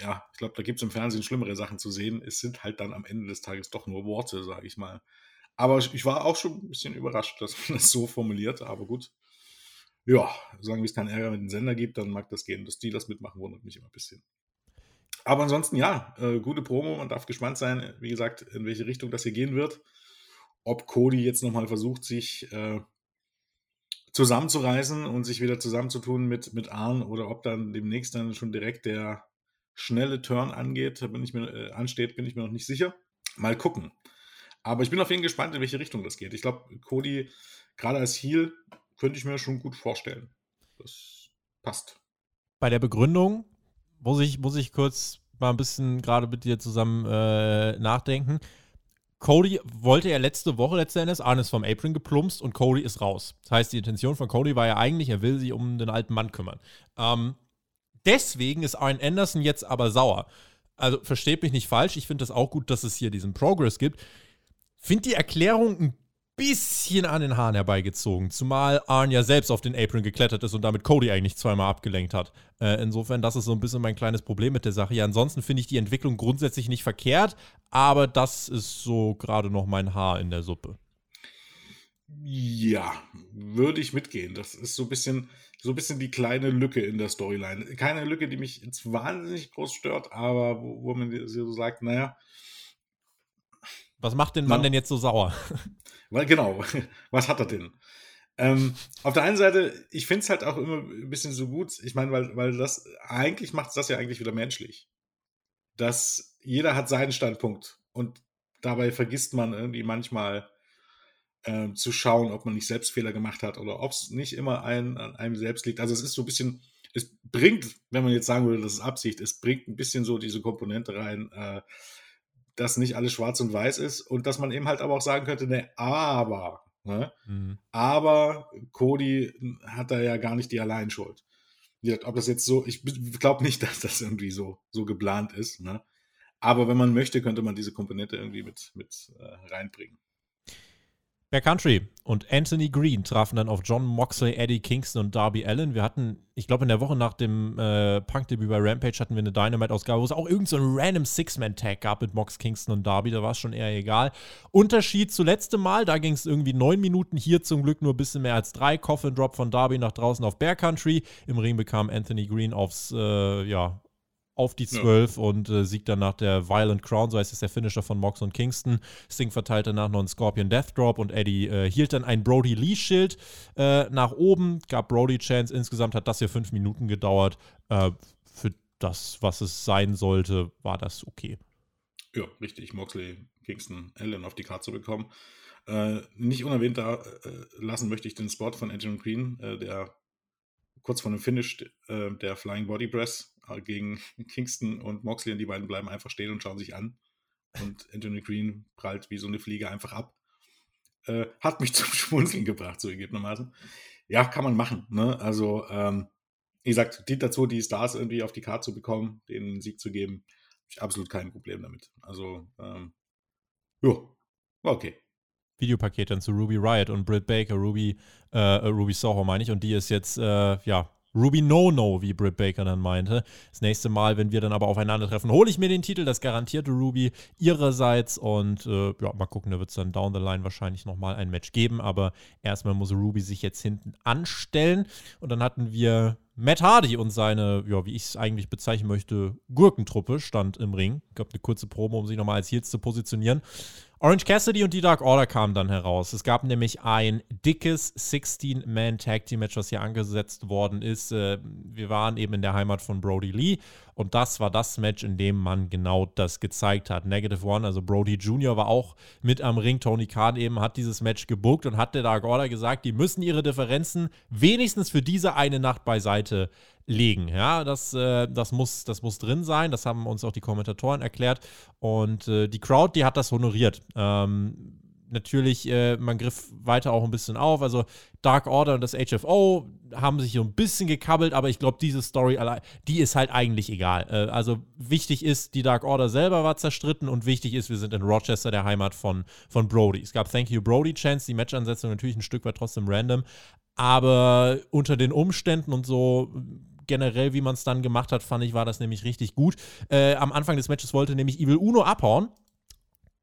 ja, ich glaube, da gibt es im Fernsehen schlimmere Sachen zu sehen. Es sind halt dann am Ende des Tages doch nur Worte, sage ich mal. Aber ich war auch schon ein bisschen überrascht, dass man das so formuliert, aber gut. Ja, wir es keinen Ärger mit dem Sender gibt, dann mag das gehen. Dass die das mitmachen, wundert mich immer ein bisschen. Aber ansonsten, ja, äh, gute Promo. Man darf gespannt sein, wie gesagt, in welche Richtung das hier gehen wird. Ob Cody jetzt nochmal versucht, sich äh, zusammenzureißen und sich wieder zusammenzutun mit, mit Arn oder ob dann demnächst dann schon direkt der schnelle Turn angeht, bin ich mir, äh, ansteht, bin ich mir noch nicht sicher. Mal gucken. Aber ich bin auf jeden Fall gespannt, in welche Richtung das geht. Ich glaube, Cody, gerade als Heal, könnte ich mir schon gut vorstellen. Das passt. Bei der Begründung muss ich, muss ich kurz mal ein bisschen gerade mit dir zusammen äh, nachdenken. Cody wollte ja letzte Woche letzten Endes, Arne vom Apron geplumpst und Cody ist raus. Das heißt, die Intention von Cody war ja eigentlich, er will sich um den alten Mann kümmern. Ähm, Deswegen ist Arn Anderson jetzt aber sauer. Also versteht mich nicht falsch, ich finde das auch gut, dass es hier diesen Progress gibt. Finde die Erklärung ein bisschen an den Haaren herbeigezogen, zumal Arn ja selbst auf den Apron geklettert ist und damit Cody eigentlich zweimal abgelenkt hat. Äh, insofern, das ist so ein bisschen mein kleines Problem mit der Sache. Ja, ansonsten finde ich die Entwicklung grundsätzlich nicht verkehrt, aber das ist so gerade noch mein Haar in der Suppe. Ja, würde ich mitgehen. Das ist so ein bisschen, so ein bisschen die kleine Lücke in der Storyline. Keine Lücke, die mich jetzt wahnsinnig groß stört, aber wo, wo man so sagt, naja. Was macht den Mann na, denn jetzt so sauer? Weil, genau, was hat er denn? Ähm, auf der einen Seite, ich finde es halt auch immer ein bisschen so gut, ich meine, weil, weil das, eigentlich macht es das ja eigentlich wieder menschlich. Dass jeder hat seinen Standpunkt und dabei vergisst man irgendwie manchmal, äh, zu schauen, ob man nicht selbst Fehler gemacht hat oder ob es nicht immer ein, an einem selbst liegt. Also es ist so ein bisschen, es bringt, wenn man jetzt sagen würde, das ist Absicht, es bringt ein bisschen so diese Komponente rein, äh, dass nicht alles schwarz und weiß ist und dass man eben halt aber auch sagen könnte, ne, aber, ne? Mhm. aber Cody hat da ja gar nicht die Alleinschuld. Ob das jetzt so, ich glaube nicht, dass das irgendwie so, so geplant ist, ne? Aber wenn man möchte, könnte man diese Komponente irgendwie mit, mit äh, reinbringen. Bear Country und Anthony Green trafen dann auf John Moxley, Eddie Kingston und Darby Allen. Wir hatten, ich glaube, in der Woche nach dem äh, Punk-Debüt bei Rampage hatten wir eine Dynamite-Ausgabe, wo es auch irgendein so random Six-Man-Tag gab mit Mox, Kingston und Darby. Da war es schon eher egal. Unterschied zu letztem Mal, da ging es irgendwie neun Minuten, hier zum Glück nur ein bisschen mehr als drei. Coffin Drop von Darby nach draußen auf Bear Country. Im Ring bekam Anthony Green aufs, äh, ja, auf die 12 ja. und äh, siegt dann nach der Violent Crown, so heißt es der Finisher von Mox und Kingston. Sting verteilt danach noch einen Scorpion Death Drop und Eddie äh, hielt dann ein Brody Lee Schild äh, nach oben, gab Brody Chance. Insgesamt hat das hier fünf Minuten gedauert. Äh, für das, was es sein sollte, war das okay. Ja, richtig. Moxley, Kingston, Allen auf die Karte zu bekommen. Äh, nicht unerwähnt da äh, lassen möchte ich den Spot von Adrian Green, der kurz vor dem Finish der Flying Body Press äh, gegen Kingston und Moxley und die beiden bleiben einfach stehen und schauen sich an. Und Anthony Green prallt wie so eine Fliege einfach ab. Äh, hat mich zum Schmunzeln gebracht, so ergebnermaßen. Ja, kann man machen. Ne? Also, ähm, wie gesagt, die dazu, die Stars irgendwie auf die Karte zu bekommen, einen Sieg zu geben, habe ich absolut kein Problem damit. Also, ähm, jo, okay. Videopaket dann zu Ruby Riot und Britt Baker, Ruby, äh, Ruby Soho meine ich, und die ist jetzt, äh, ja, Ruby No No, wie Britt Baker dann meinte. Das nächste Mal, wenn wir dann aber aufeinandertreffen, hole ich mir den Titel, das garantierte Ruby ihrerseits und äh, ja, mal gucken, da wird es dann down the line wahrscheinlich nochmal ein Match geben, aber erstmal muss Ruby sich jetzt hinten anstellen und dann hatten wir Matt Hardy und seine, ja, wie ich es eigentlich bezeichnen möchte, Gurkentruppe stand im Ring. Ich glaube, eine kurze Promo, um sich nochmal als Heels zu positionieren. Orange Cassidy und die Dark Order kamen dann heraus. Es gab nämlich ein dickes 16-Man-Tag-Team-Match, was hier angesetzt worden ist. Äh, wir waren eben in der Heimat von Brody Lee und das war das Match, in dem man genau das gezeigt hat. Negative One, also Brody Jr. war auch mit am Ring. Tony Khan eben hat dieses Match gebuckt und hat der Dark Order gesagt, die müssen ihre Differenzen wenigstens für diese eine Nacht beiseite legen. Ja, das, äh, das, muss, das muss drin sein. Das haben uns auch die Kommentatoren erklärt. Und äh, die Crowd, die hat das honoriert. Ähm, natürlich, äh, man griff weiter auch ein bisschen auf. Also Dark Order und das HFO haben sich so ein bisschen gekabbelt, aber ich glaube, diese Story, die ist halt eigentlich egal. Äh, also wichtig ist, die Dark Order selber war zerstritten und wichtig ist, wir sind in Rochester, der Heimat von, von Brody. Es gab Thank You Brody Chance, die Matchansetzung natürlich ein Stück weit trotzdem random, aber unter den Umständen und so generell, wie man es dann gemacht hat, fand ich, war das nämlich richtig gut. Äh, am Anfang des Matches wollte nämlich Evil Uno abhauen.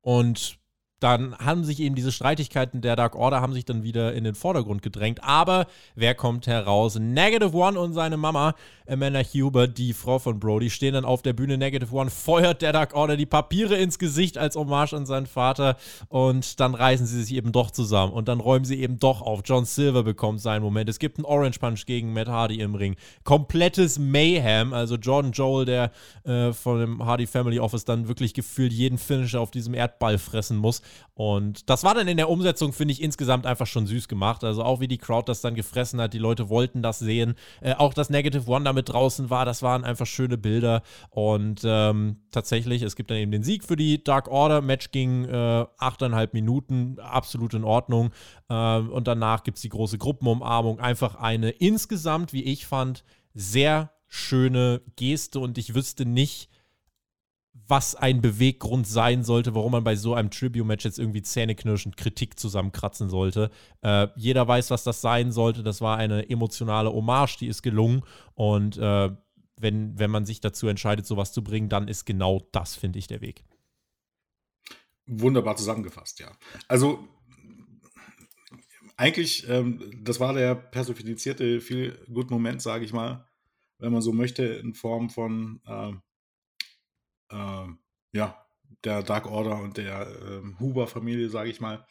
Und dann haben sich eben diese Streitigkeiten der Dark Order haben sich dann wieder in den Vordergrund gedrängt. Aber wer kommt heraus? Negative One und seine Mama, Amanda Huber, die Frau von Brody, stehen dann auf der Bühne. Negative One feuert der Dark Order die Papiere ins Gesicht als Hommage an seinen Vater. Und dann reißen sie sich eben doch zusammen. Und dann räumen sie eben doch auf. John Silver bekommt seinen Moment. Es gibt einen Orange Punch gegen Matt Hardy im Ring. Komplettes Mayhem. Also Jordan Joel, der äh, von dem Hardy Family Office dann wirklich gefühlt jeden Finisher auf diesem Erdball fressen muss. Und das war dann in der Umsetzung, finde ich, insgesamt einfach schon süß gemacht. Also auch wie die Crowd das dann gefressen hat, die Leute wollten das sehen. Äh, auch das Negative One damit draußen war, das waren einfach schöne Bilder. Und ähm, tatsächlich, es gibt dann eben den Sieg für die Dark Order. Match ging äh, 8,5 Minuten, absolut in Ordnung. Äh, und danach gibt es die große Gruppenumarmung. Einfach eine insgesamt, wie ich fand, sehr schöne Geste. Und ich wüsste nicht, was ein Beweggrund sein sollte, warum man bei so einem Tribute-Match jetzt irgendwie zähneknirschend Kritik zusammenkratzen sollte. Äh, jeder weiß, was das sein sollte. Das war eine emotionale Hommage, die ist gelungen. Und äh, wenn, wenn man sich dazu entscheidet, sowas zu bringen, dann ist genau das, finde ich, der Weg. Wunderbar zusammengefasst, ja. Also eigentlich, ähm, das war der personifizierte viel gut Moment, sage ich mal, wenn man so möchte, in Form von äh, äh, ja, der Dark Order und der äh, Huber-Familie, sage ich mal.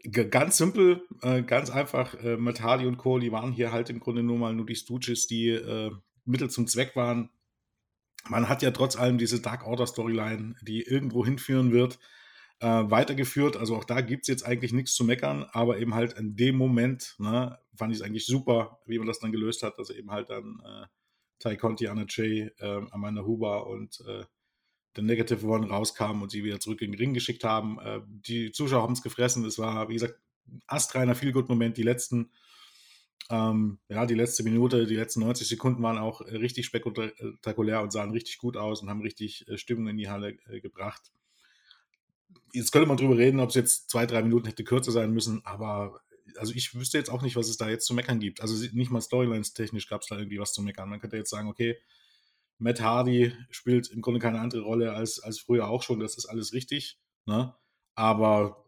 G ganz simpel, äh, ganz einfach, äh, Hardy und Co., die waren hier halt im Grunde nur mal nur die Stooges, die äh, Mittel zum Zweck waren. Man hat ja trotz allem diese Dark Order-Storyline, die irgendwo hinführen wird, äh, weitergeführt. Also auch da gibt es jetzt eigentlich nichts zu meckern, aber eben halt in dem Moment ne, fand ich es eigentlich super, wie man das dann gelöst hat, dass eben halt dann äh, Ty Conti, Anna Jay, äh, Amanda Huber und äh, der Negative One rauskamen und sie wieder zurück in den Ring geschickt haben. Äh, die Zuschauer haben es gefressen. Es war, wie gesagt, ein astreiner Feelgood-Moment. Die letzten, ähm, ja, die letzte Minute, die letzten 90 Sekunden waren auch äh, richtig spektakulär und sahen richtig gut aus und haben richtig äh, Stimmung in die Halle äh, gebracht. Jetzt könnte man drüber reden, ob es jetzt zwei, drei Minuten hätte kürzer sein müssen, aber also ich wüsste jetzt auch nicht, was es da jetzt zu meckern gibt. Also nicht mal Storylines-technisch gab es da irgendwie was zu meckern. Man könnte jetzt sagen, okay, Matt Hardy spielt im Grunde keine andere Rolle als, als früher auch schon, das ist alles richtig. Ne? Aber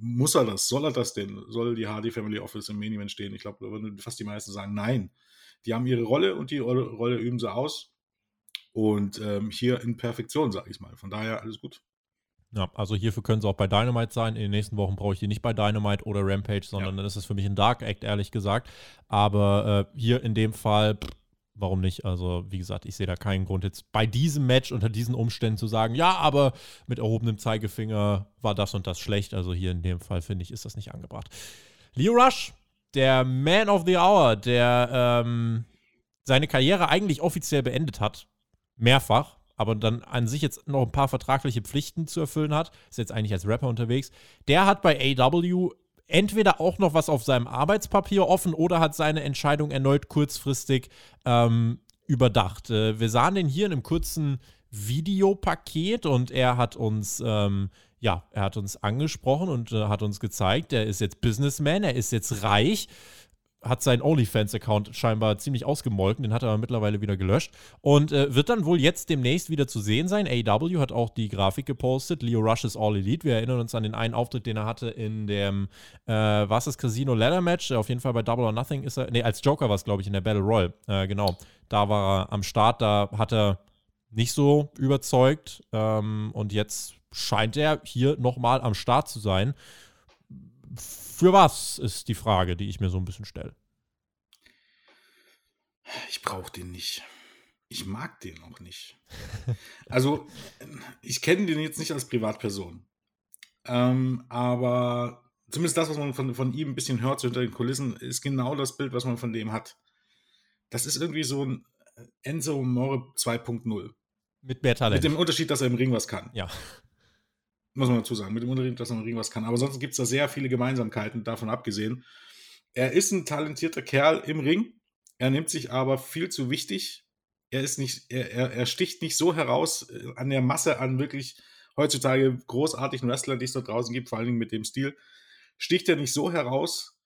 muss er das? Soll er das denn? Soll die Hardy Family Office im Main Event stehen? Ich glaube, da würden fast die meisten sagen, nein. Die haben ihre Rolle und die Rolle üben sie aus. Und ähm, hier in Perfektion, sage ich mal. Von daher alles gut. Ja, also hierfür können sie auch bei Dynamite sein. In den nächsten Wochen brauche ich die nicht bei Dynamite oder Rampage, sondern ja. dann ist es für mich ein Dark Act, ehrlich gesagt. Aber äh, hier in dem Fall, pff, warum nicht? Also, wie gesagt, ich sehe da keinen Grund, jetzt bei diesem Match unter diesen Umständen zu sagen, ja, aber mit erhobenem Zeigefinger war das und das schlecht. Also hier in dem Fall, finde ich, ist das nicht angebracht. Leo Rush, der Man of the Hour, der ähm, seine Karriere eigentlich offiziell beendet hat. Mehrfach aber dann an sich jetzt noch ein paar vertragliche Pflichten zu erfüllen hat, ist jetzt eigentlich als Rapper unterwegs, der hat bei AW entweder auch noch was auf seinem Arbeitspapier offen oder hat seine Entscheidung erneut kurzfristig ähm, überdacht. Äh, wir sahen den hier in einem kurzen Videopaket und er hat uns ähm, ja, er hat uns angesprochen und äh, hat uns gezeigt, er ist jetzt Businessman, er ist jetzt reich, hat seinen OnlyFans-Account scheinbar ziemlich ausgemolken, den hat er aber mittlerweile wieder gelöscht und äh, wird dann wohl jetzt demnächst wieder zu sehen sein. AW hat auch die Grafik gepostet, Leo Rush ist All Elite. Wir erinnern uns an den einen Auftritt, den er hatte in dem, äh, was das Casino Ladder Match, auf jeden Fall bei Double or Nothing ist er, nee, als Joker war es, glaube ich, in der Battle Royal, äh, genau. Da war er am Start, da hat er nicht so überzeugt ähm, und jetzt scheint er hier nochmal am Start zu sein für was ist die Frage, die ich mir so ein bisschen stelle. Ich brauche den nicht. Ich mag den auch nicht. also, ich kenne den jetzt nicht als Privatperson. Ähm, aber zumindest das, was man von, von ihm ein bisschen hört, so hinter den Kulissen, ist genau das Bild, was man von dem hat. Das ist irgendwie so ein Enzo More 2.0. Mit mehr Talent. Mit dem Unterschied, dass er im Ring was kann. Ja muss man dazu sagen, mit dem Unterricht, dass er im Ring was kann. Aber sonst gibt es da sehr viele Gemeinsamkeiten, davon abgesehen. Er ist ein talentierter Kerl im Ring, er nimmt sich aber viel zu wichtig. Er ist nicht, er, er, er sticht nicht so heraus äh, an der Masse an wirklich heutzutage großartigen Wrestlern, die es dort draußen gibt, vor allen Dingen mit dem Stil, sticht er nicht so heraus.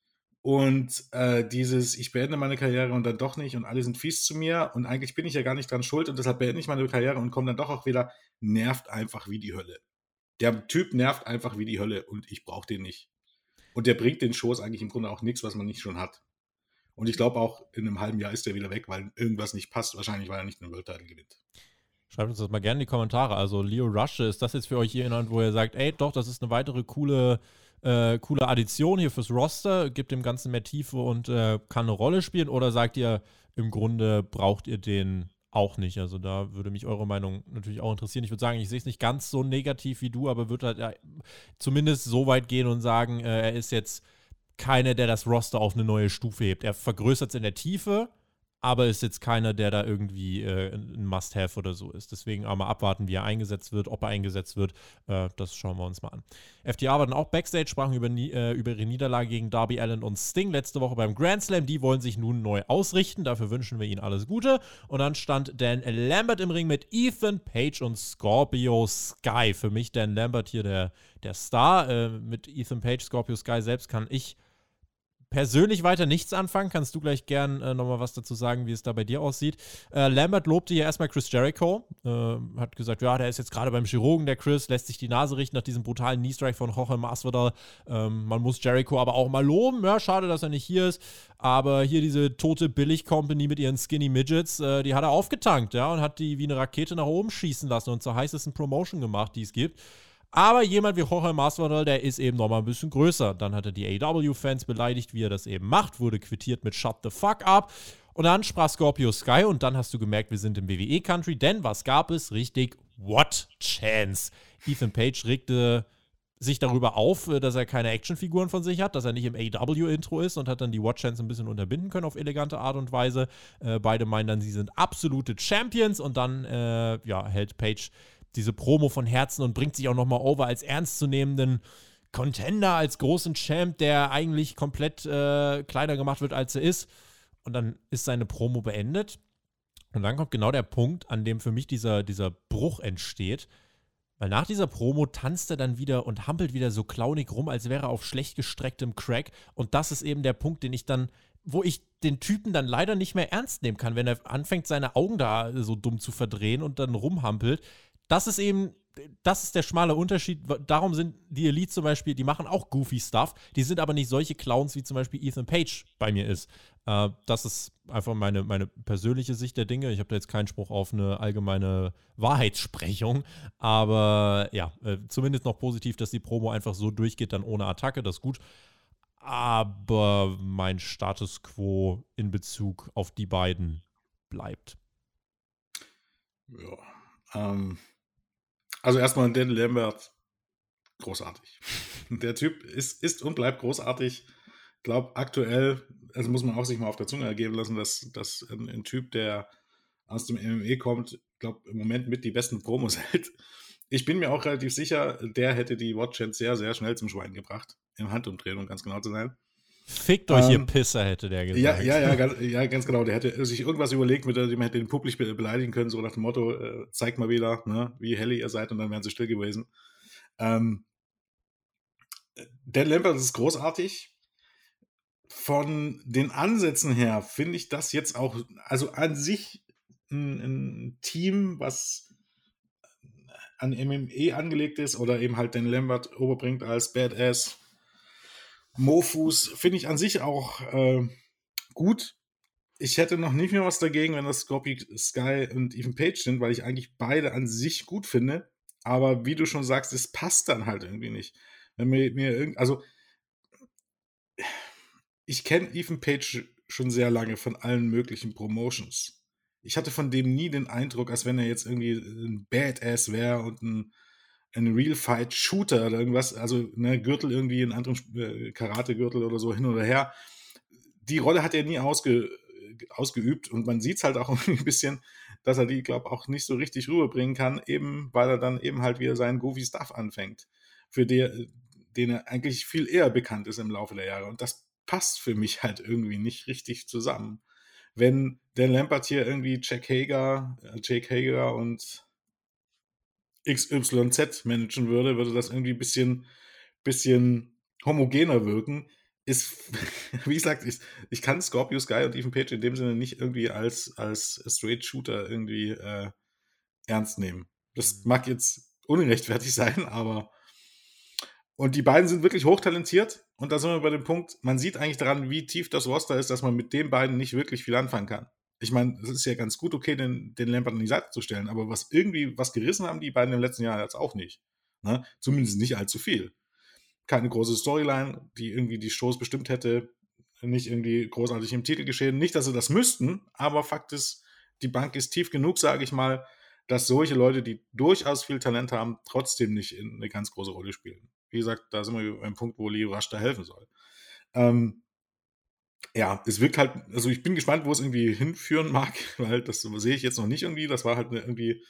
Und äh, dieses, ich beende meine Karriere und dann doch nicht und alle sind fies zu mir und eigentlich bin ich ja gar nicht dran schuld und deshalb beende ich meine Karriere und komme dann doch auch wieder, nervt einfach wie die Hölle der Typ nervt einfach wie die Hölle und ich brauche den nicht. Und der bringt den Shows eigentlich im Grunde auch nichts, was man nicht schon hat. Und ich glaube auch, in einem halben Jahr ist der wieder weg, weil irgendwas nicht passt. Wahrscheinlich, weil er nicht einen World Title gewinnt. Schreibt uns das mal gerne in die Kommentare. Also Leo Rush, ist das jetzt für euch jemand, wo ihr sagt, ey, doch, das ist eine weitere coole, äh, coole Addition hier fürs Roster, gibt dem Ganzen mehr Tiefe und äh, kann eine Rolle spielen? Oder sagt ihr, im Grunde braucht ihr den auch nicht. Also da würde mich eure Meinung natürlich auch interessieren. Ich würde sagen, ich sehe es nicht ganz so negativ wie du, aber würde halt ja, zumindest so weit gehen und sagen, äh, er ist jetzt keiner, der das Roster auf eine neue Stufe hebt. Er vergrößert es in der Tiefe, aber ist jetzt keiner, der da irgendwie äh, ein Must-Have oder so ist. Deswegen auch mal abwarten, wie er eingesetzt wird, ob er eingesetzt wird. Äh, das schauen wir uns mal an. FTA war dann auch Backstage, sprachen über, äh, über ihre Niederlage gegen Darby Allen und Sting letzte Woche beim Grand Slam. Die wollen sich nun neu ausrichten. Dafür wünschen wir ihnen alles Gute. Und dann stand Dan Lambert im Ring mit Ethan Page und Scorpio Sky. Für mich Dan Lambert hier der, der Star. Äh, mit Ethan Page, Scorpio Sky selbst kann ich persönlich weiter nichts anfangen. Kannst du gleich gern äh, nochmal was dazu sagen, wie es da bei dir aussieht. Äh, Lambert lobte hier erstmal Chris Jericho. Äh, hat gesagt, ja, der ist jetzt gerade beim Chirurgen, der Chris, lässt sich die Nase richten nach diesem brutalen Knee-Strike von Jorge Masvidal. Ähm, man muss Jericho aber auch mal loben. Ja, schade, dass er nicht hier ist. Aber hier diese tote Billig-Company mit ihren Skinny Midgets, äh, die hat er aufgetankt, ja, und hat die wie eine Rakete nach oben schießen lassen und zur heißesten Promotion gemacht, die es gibt. Aber jemand wie Jorge Masvidal, der ist eben nochmal ein bisschen größer. Dann hat er die AW-Fans beleidigt, wie er das eben macht, wurde quittiert mit Shut the fuck up. Und dann sprach Scorpio Sky und dann hast du gemerkt, wir sind im WWE-Country, denn was gab es? Richtig, what chance? Ethan Page regte sich darüber auf, äh, dass er keine Actionfiguren von sich hat, dass er nicht im AW-Intro ist und hat dann die Watch Chance ein bisschen unterbinden können auf elegante Art und Weise. Äh, beide meinen dann, sie sind absolute Champions und dann äh, ja, hält Page diese Promo von Herzen und bringt sich auch nochmal over als ernstzunehmenden Contender, als großen Champ, der eigentlich komplett äh, kleiner gemacht wird, als er ist. Und dann ist seine Promo beendet. Und dann kommt genau der Punkt, an dem für mich dieser, dieser Bruch entsteht. Weil nach dieser Promo tanzt er dann wieder und hampelt wieder so clownig rum, als wäre er auf schlecht gestrecktem Crack. Und das ist eben der Punkt, den ich dann, wo ich den Typen dann leider nicht mehr ernst nehmen kann, wenn er anfängt, seine Augen da so dumm zu verdrehen und dann rumhampelt das ist eben, das ist der schmale Unterschied. Darum sind die Elite zum Beispiel, die machen auch goofy Stuff, die sind aber nicht solche Clowns, wie zum Beispiel Ethan Page bei mir ist. Äh, das ist einfach meine, meine persönliche Sicht der Dinge. Ich habe da jetzt keinen Spruch auf eine allgemeine Wahrheitssprechung, aber ja, äh, zumindest noch positiv, dass die Promo einfach so durchgeht, dann ohne Attacke, das ist gut. Aber mein Status quo in Bezug auf die beiden bleibt. Ja, ähm, also erstmal Dan Lambert, großartig. Der Typ ist, ist und bleibt großartig. Ich glaube, aktuell, also muss man auch sich mal auf der Zunge ergeben lassen, dass, dass ein, ein Typ, der aus dem MME kommt, glaube im Moment mit die besten Promos hält. Ich bin mir auch relativ sicher, der hätte die Watchchance sehr, sehr schnell zum Schwein gebracht. Im Handumdrehen, um ganz genau zu sein. Fickt euch, ähm, ihr Pisser, hätte der gesagt. Ja, ja, ja, ganz, ja, ganz genau. Der hätte sich irgendwas überlegt, mit dem er hätte den publik beleidigen können, so nach dem Motto, äh, zeigt mal wieder, ne, wie helly ihr seid, und dann wären sie still gewesen. Ähm, Dan Lambert ist großartig. Von den Ansätzen her finde ich das jetzt auch, also an sich ein, ein Team, was an MME angelegt ist oder eben halt den Lambert überbringt als Badass Mofus, finde ich an sich auch äh, gut. Ich hätte noch nicht mehr was dagegen, wenn das Scorpio Sky und Even Page sind, weil ich eigentlich beide an sich gut finde. Aber wie du schon sagst, es passt dann halt irgendwie nicht. Wenn mir, mir irgend, also ich kenne Ethan Page schon sehr lange von allen möglichen Promotions. Ich hatte von dem nie den Eindruck, als wenn er jetzt irgendwie ein Badass wäre und ein, ein Real Fight Shooter oder irgendwas, also ne, Gürtel irgendwie in anderen äh, Karate-Gürtel oder so hin oder her. Die Rolle hat er nie ausge, ausgeübt und man sieht es halt auch ein bisschen, dass er die, glaube ich, auch nicht so richtig rüberbringen kann, eben weil er dann eben halt wieder seinen Goofy Stuff anfängt, für der, den er eigentlich viel eher bekannt ist im Laufe der Jahre. Und das passt für mich halt irgendwie nicht richtig zusammen. Wenn Dan Lampert hier irgendwie Jack Hager, äh, Jake Hager und XYZ managen würde, würde das irgendwie ein bisschen, bisschen homogener wirken. Ist, wie gesagt, ich, ich kann Scorpio Sky und Ethan Page in dem Sinne nicht irgendwie als, als Straight Shooter irgendwie äh, ernst nehmen. Das mhm. mag jetzt unrechtfertig sein, aber und die beiden sind wirklich hochtalentiert. Und da sind wir bei dem Punkt, man sieht eigentlich daran, wie tief das Roster ist, dass man mit den beiden nicht wirklich viel anfangen kann. Ich meine, es ist ja ganz gut, okay, den, den Lampert an die Seite zu stellen, aber was irgendwie, was gerissen haben die beiden im letzten Jahr jetzt auch nicht. Ne? Zumindest nicht allzu viel. Keine große Storyline, die irgendwie die Shows bestimmt hätte, nicht irgendwie großartig im Titel geschehen. Nicht, dass sie das müssten, aber Fakt ist, die Bank ist tief genug, sage ich mal, dass solche Leute, die durchaus viel Talent haben, trotzdem nicht eine ganz große Rolle spielen. Wie gesagt, da sind wir beim Punkt, wo Leo Rasch da helfen soll. Ähm, ja, es wirkt halt, also ich bin gespannt, wo es irgendwie hinführen mag, weil das sehe ich jetzt noch nicht irgendwie. Das war halt eine, irgendwie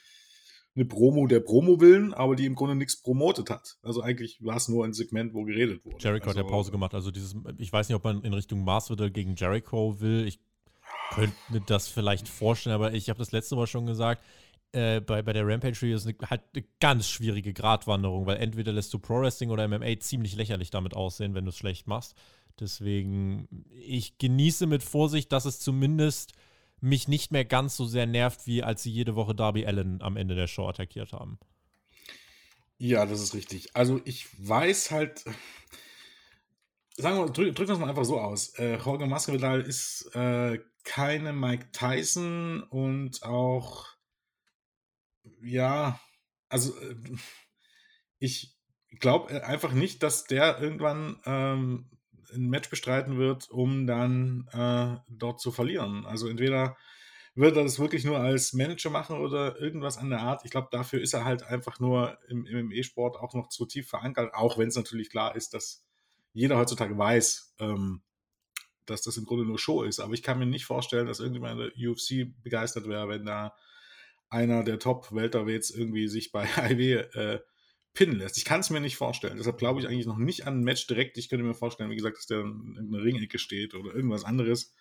eine Promo der Promo willen, aber die im Grunde nichts promotet hat. Also eigentlich war es nur ein Segment, wo geredet wurde. Jericho also, hat ja Pause gemacht. Also dieses, ich weiß nicht, ob man in Richtung Masvidal gegen Jericho will. Ich könnte mir das vielleicht vorstellen, aber ich habe das letzte Mal schon gesagt, äh, bei, bei der Rampage Review ist eine, halt eine ganz schwierige Gratwanderung, weil entweder lässt du Pro Wrestling oder MMA ziemlich lächerlich damit aussehen, wenn du es schlecht machst. Deswegen, ich genieße mit Vorsicht, dass es zumindest mich nicht mehr ganz so sehr nervt, wie als sie jede Woche Darby Allen am Ende der Show attackiert haben. Ja, das ist richtig. Also ich weiß halt, sagen wir, drücken drück das mal einfach so aus. Äh, Jorge Masvidal ist äh, keine Mike Tyson und auch ja, also äh, ich glaube äh, einfach nicht, dass der irgendwann ähm, ein Match bestreiten wird, um dann äh, dort zu verlieren. Also entweder wird er das wirklich nur als Manager machen oder irgendwas an der Art. Ich glaube, dafür ist er halt einfach nur im, im E-Sport auch noch zu tief verankert, auch wenn es natürlich klar ist, dass jeder heutzutage weiß, ähm, dass das im Grunde nur Show ist. Aber ich kann mir nicht vorstellen, dass irgendjemand in der UFC begeistert wäre, wenn da einer der Top-Welterweights irgendwie sich bei IW äh, pinnen lässt. Ich kann es mir nicht vorstellen. Deshalb glaube ich eigentlich noch nicht an ein Match direkt. Ich könnte mir vorstellen, wie gesagt, dass der in einer Ringecke steht oder irgendwas anderes.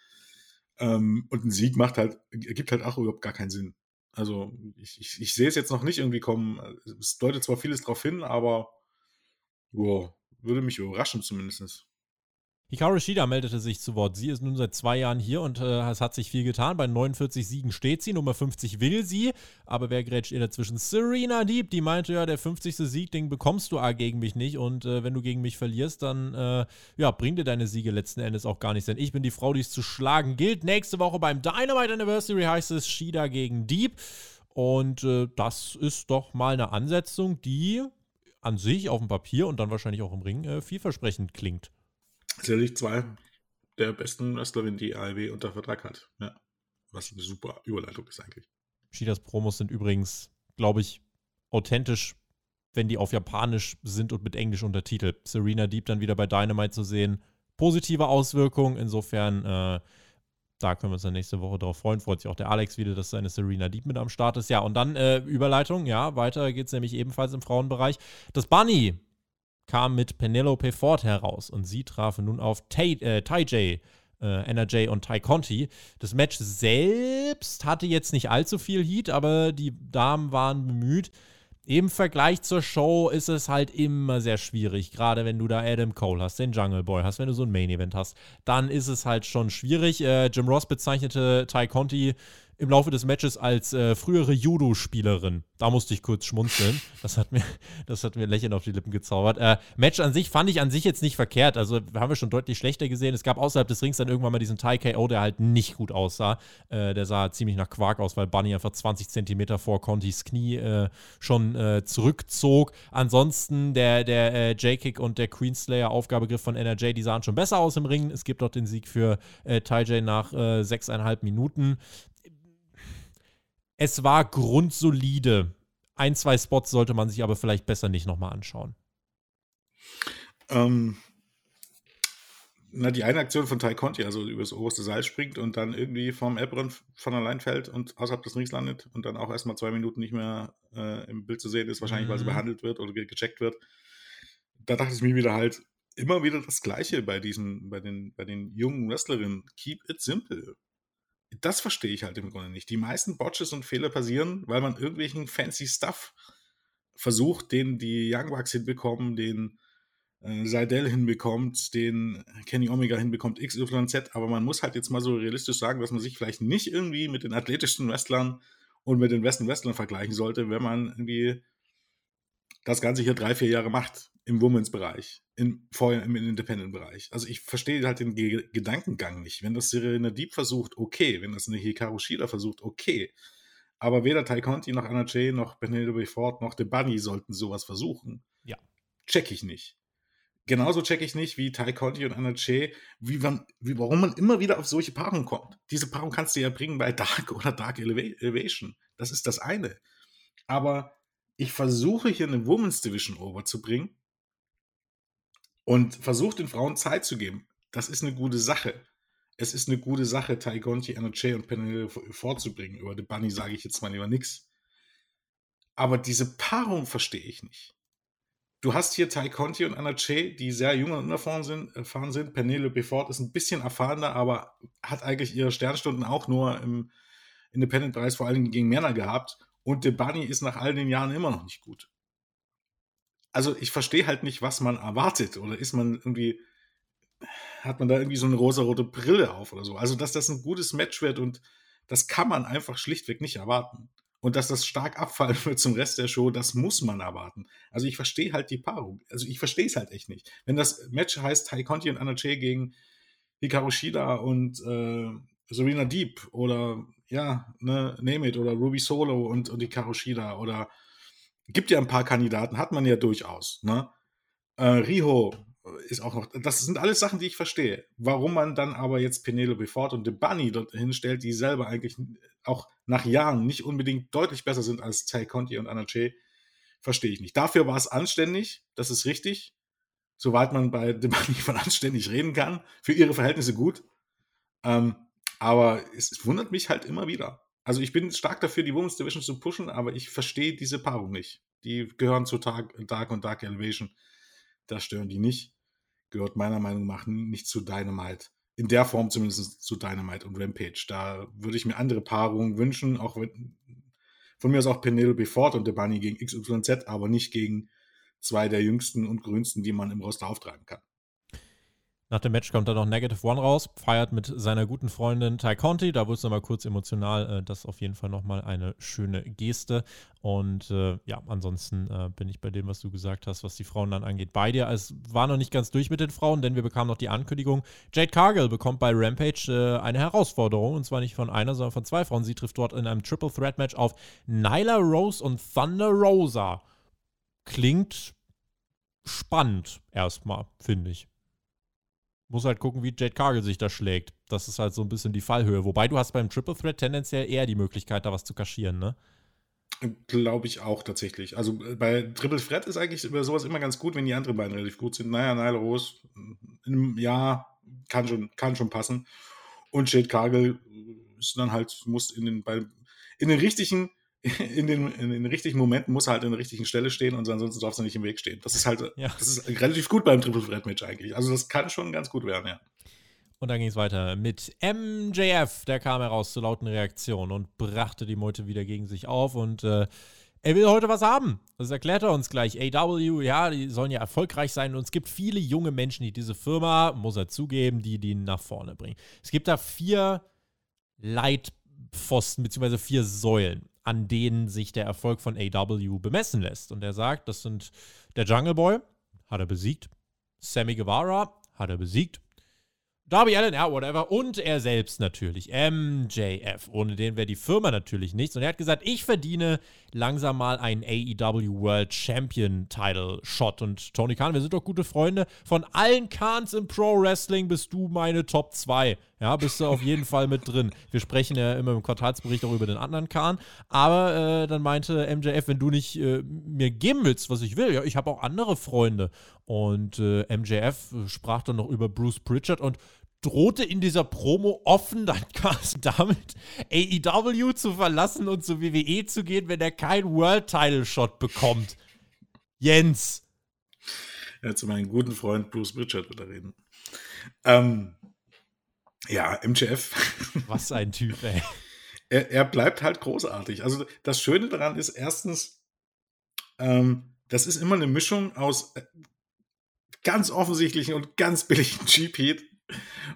Ähm, und ein Sieg macht halt, ergibt halt auch überhaupt gar keinen Sinn. Also ich, ich, ich sehe es jetzt noch nicht irgendwie kommen. Es deutet zwar vieles darauf hin, aber wow, würde mich überraschen zumindest. Hikaru Shida meldete sich zu Wort. Sie ist nun seit zwei Jahren hier und äh, es hat sich viel getan. Bei 49 Siegen steht sie, Nummer 50 will sie. Aber wer grätscht ihr dazwischen? Serena Deep, die meinte ja, der 50. Sieg, den bekommst du A gegen mich nicht. Und äh, wenn du gegen mich verlierst, dann äh, ja, bring dir deine Siege letzten Endes auch gar nichts. Denn ich bin die Frau, die es zu schlagen gilt. Nächste Woche beim Dynamite Anniversary heißt es Shida gegen Deep. Und äh, das ist doch mal eine Ansetzung, die an sich auf dem Papier und dann wahrscheinlich auch im Ring äh, vielversprechend klingt. Sicherlich zwei der besten Wrestlerinnen, die ALW unter Vertrag hat. Ja. Was eine super Überleitung ist eigentlich. Shidas Promos sind übrigens, glaube ich, authentisch, wenn die auf Japanisch sind und mit Englisch untertitelt. Serena Deep dann wieder bei Dynamite zu sehen. Positive Auswirkungen. Insofern, äh, da können wir uns dann nächste Woche drauf freuen. Freut sich auch der Alex wieder, dass seine Serena Deep mit am Start ist. Ja, und dann äh, Überleitung. Ja, weiter geht es nämlich ebenfalls im Frauenbereich. Das Bunny kam mit Penelope Ford heraus und sie trafen nun auf Tay, äh, Ty J, äh, NRJ und Ty Conti. Das Match selbst hatte jetzt nicht allzu viel Heat, aber die Damen waren bemüht. im Vergleich zur Show ist es halt immer sehr schwierig. Gerade wenn du da Adam Cole hast, den Jungle Boy hast, wenn du so ein Main Event hast, dann ist es halt schon schwierig. Äh, Jim Ross bezeichnete Ty Conti im Laufe des Matches als äh, frühere Judo-Spielerin. Da musste ich kurz schmunzeln. Das hat mir, das hat mir Lächeln auf die Lippen gezaubert. Äh, Match an sich fand ich an sich jetzt nicht verkehrt. Also haben wir schon deutlich schlechter gesehen. Es gab außerhalb des Rings dann irgendwann mal diesen Thai KO, der halt nicht gut aussah. Äh, der sah ziemlich nach Quark aus, weil Bunny einfach 20 Zentimeter vor Contis Knie äh, schon äh, zurückzog. Ansonsten der, der äh, J-Kick und der Queenslayer Aufgabegriff von NRJ, die sahen schon besser aus im Ring. Es gibt dort den Sieg für äh, Ty J nach sechseinhalb Minuten es war grundsolide. Ein, zwei Spots sollte man sich aber vielleicht besser nicht nochmal anschauen. Ähm, na, die eine Aktion von Ty Conti, also übers oberste Seil springt und dann irgendwie vom Apron von allein fällt und außerhalb des Rings landet und dann auch erstmal zwei Minuten nicht mehr äh, im Bild zu sehen ist, wahrscheinlich, mhm. weil sie mhm. behandelt wird oder ge gecheckt wird. Da dachte ich mir wieder halt, immer wieder das Gleiche bei diesen, bei den, bei den jungen Wrestlerinnen. Keep it simple das verstehe ich halt im Grunde nicht. Die meisten Botches und Fehler passieren, weil man irgendwelchen fancy Stuff versucht, den die Young Bucks hinbekommen, den äh, Seidel hinbekommt, den Kenny Omega hinbekommt, XYZ, aber man muss halt jetzt mal so realistisch sagen, dass man sich vielleicht nicht irgendwie mit den athletischsten Wrestlern und mit den besten Wrestlern vergleichen sollte, wenn man irgendwie das Ganze hier drei, vier Jahre macht im Women's-Bereich, in, vorher im Independent-Bereich. Also ich verstehe halt den Ge Gedankengang nicht. Wenn das Serena Deep versucht, okay. Wenn das eine Hikaru Shida versucht, okay. Aber weder Tai Conti noch Anna Jay noch Penelope Ford noch The Bunny sollten sowas versuchen. Ja. Check ich nicht. Genauso check ich nicht, wie Tai Conti und Anna Jay, wie, man, wie, warum man immer wieder auf solche Paarungen kommt. Diese Paarung kannst du ja bringen bei Dark oder Dark Elevation. Das ist das eine. Aber ich versuche hier eine Women's Division overzubringen und versucht den Frauen Zeit zu geben. Das ist eine gute Sache. Es ist eine gute Sache, Tai Conti, Anoche und Penelope vorzubringen. Über The Bunny sage ich jetzt mal lieber nichts. Aber diese Paarung verstehe ich nicht. Du hast hier Tai Conti und Anna Che, die sehr jung und unerfahren sind. Erfahren sind. Penelope Ford ist ein bisschen erfahrener, aber hat eigentlich ihre Sternstunden auch nur im Independent-Preis vor allem gegen Männer gehabt. Und The Bunny ist nach all den Jahren immer noch nicht gut also ich verstehe halt nicht, was man erwartet. Oder ist man irgendwie, hat man da irgendwie so eine rosa-rote Brille auf oder so. Also, dass das ein gutes Match wird und das kann man einfach schlichtweg nicht erwarten. Und dass das stark abfallen wird zum Rest der Show, das muss man erwarten. Also ich verstehe halt die Paarung. Also ich verstehe es halt echt nicht. Wenn das Match heißt Tai Conti und Anna Che gegen Hikaru Shida und äh, Serena Deep oder ja, ne, Name It oder Ruby Solo und, und Hikaru Shida oder gibt ja ein paar Kandidaten, hat man ja durchaus. Ne? Äh, Riho ist auch noch, das sind alles Sachen, die ich verstehe. Warum man dann aber jetzt Penelope Ford und The Bunny dort hinstellt, die selber eigentlich auch nach Jahren nicht unbedingt deutlich besser sind als Tay Conti und Anna Che, verstehe ich nicht. Dafür war es anständig, das ist richtig. Soweit man bei The Bunny von anständig reden kann. Für ihre Verhältnisse gut. Ähm, aber es, es wundert mich halt immer wieder. Also ich bin stark dafür, die Women's Division zu pushen, aber ich verstehe diese Paarung nicht. Die gehören zu Dark, Dark und Dark Elevation. Da stören die nicht. Gehört meiner Meinung nach nicht zu Dynamite. In der Form zumindest zu Dynamite und Rampage. Da würde ich mir andere Paarungen wünschen, auch wenn, von mir aus auch Penelope Ford und The Bunny gegen XYZ, aber nicht gegen zwei der jüngsten und grünsten, die man im Roster auftragen kann. Nach dem Match kommt dann noch Negative One raus, feiert mit seiner guten Freundin Ty Conti. Da wurde es nochmal kurz emotional. Äh, das ist auf jeden Fall nochmal eine schöne Geste. Und äh, ja, ansonsten äh, bin ich bei dem, was du gesagt hast, was die Frauen dann angeht, bei dir. Es war noch nicht ganz durch mit den Frauen, denn wir bekamen noch die Ankündigung, Jade Cargill bekommt bei Rampage äh, eine Herausforderung. Und zwar nicht von einer, sondern von zwei Frauen. Sie trifft dort in einem Triple Threat Match auf Nyla Rose und Thunder Rosa. Klingt spannend erstmal, finde ich. Muss halt gucken, wie Jade Cargill sich da schlägt. Das ist halt so ein bisschen die Fallhöhe. Wobei du hast beim Triple Threat tendenziell eher die Möglichkeit, da was zu kaschieren, ne? Glaube ich auch tatsächlich. Also äh, bei Triple Threat ist eigentlich über sowas immer ganz gut, wenn die anderen beiden relativ gut sind. Naja, Nile Rose, ja, kann schon, kann schon passen. Und Jade Cargill ist dann halt, muss in den, bei, in den richtigen in den, in den richtigen Momenten muss er halt in der richtigen Stelle stehen und ansonsten darf er nicht im Weg stehen. Das ist halt, ja. das ist relativ gut beim Triple Threat Match eigentlich. Also das kann schon ganz gut werden, ja. Und dann ging es weiter mit MJF. Der kam heraus zu lauten Reaktionen und brachte die Meute wieder gegen sich auf. Und äh, er will heute was haben. Das erklärt er uns gleich. AW, ja, die sollen ja erfolgreich sein und es gibt viele junge Menschen, die diese Firma, muss er zugeben, die die nach vorne bringen. Es gibt da vier Leitpfosten beziehungsweise vier Säulen, an denen sich der Erfolg von AW bemessen lässt. Und er sagt, das sind der Jungle Boy, hat er besiegt. Sammy Guevara hat er besiegt. Darby Allen, ja, whatever. Und er selbst natürlich. MJF. Ohne den wäre die Firma natürlich nichts. Und er hat gesagt, ich verdiene langsam mal einen AEW World Champion Title Shot. Und Tony Khan, wir sind doch gute Freunde. Von allen Khans im Pro Wrestling bist du meine Top 2. Ja, bist du auf jeden Fall mit drin. Wir sprechen ja immer im Quartalsbericht auch über den anderen Khan. Aber äh, dann meinte MJF, wenn du nicht äh, mir geben willst, was ich will, ja, ich habe auch andere Freunde. Und äh, MJF sprach dann noch über Bruce Pritchard und drohte in dieser Promo offen dann quasi damit, AEW zu verlassen und zu WWE zu gehen, wenn er keinen World Title Shot bekommt. Jens. Ja, zu meinem guten Freund Bruce Richard wieder reden. Ähm, ja, MJF. Was ein Typ, ey. Er, er, bleibt halt großartig. Also das Schöne daran ist erstens, ähm, das ist immer eine Mischung aus äh, ganz offensichtlichen und ganz billigen Cheap Heat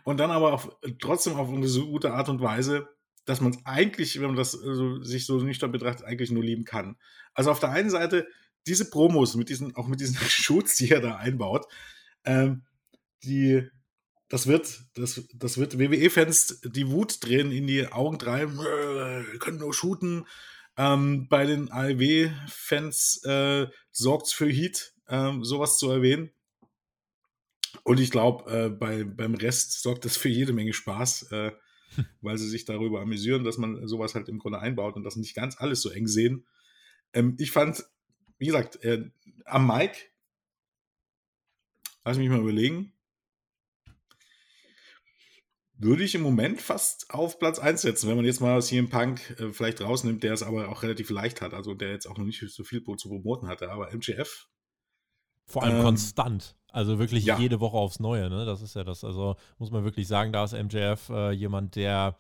und dann aber auf, trotzdem auf eine so gute Art und Weise, dass man es eigentlich, wenn man das also, sich so nüchtern betrachtet, eigentlich nur lieben kann. Also auf der einen Seite diese Promos mit diesen, auch mit diesen Shoots, die er da einbaut, ähm, die, das wird, das, das wird WWE-Fans die Wut drehen, in die Augen treiben, äh, können nur shooten. Ähm, bei den AEW-Fans äh, sorgt es für Heat, ähm, sowas zu erwähnen. Und ich glaube, äh, bei, beim Rest sorgt das für jede Menge Spaß, äh, weil sie sich darüber amüsieren, dass man sowas halt im Grunde einbaut und das nicht ganz alles so eng sehen. Ähm, ich fand, wie gesagt, äh, am Mike, lass mich mal überlegen, würde ich im Moment fast auf Platz 1 setzen, wenn man jetzt mal CM Punk äh, vielleicht rausnimmt, der es aber auch relativ leicht hat, also der jetzt auch noch nicht so viel zu promoten hatte, aber MGF. Vor allem ähm, konstant. Also wirklich ja. jede Woche aufs Neue, ne? Das ist ja das. Also muss man wirklich sagen, da ist MJF äh, jemand, der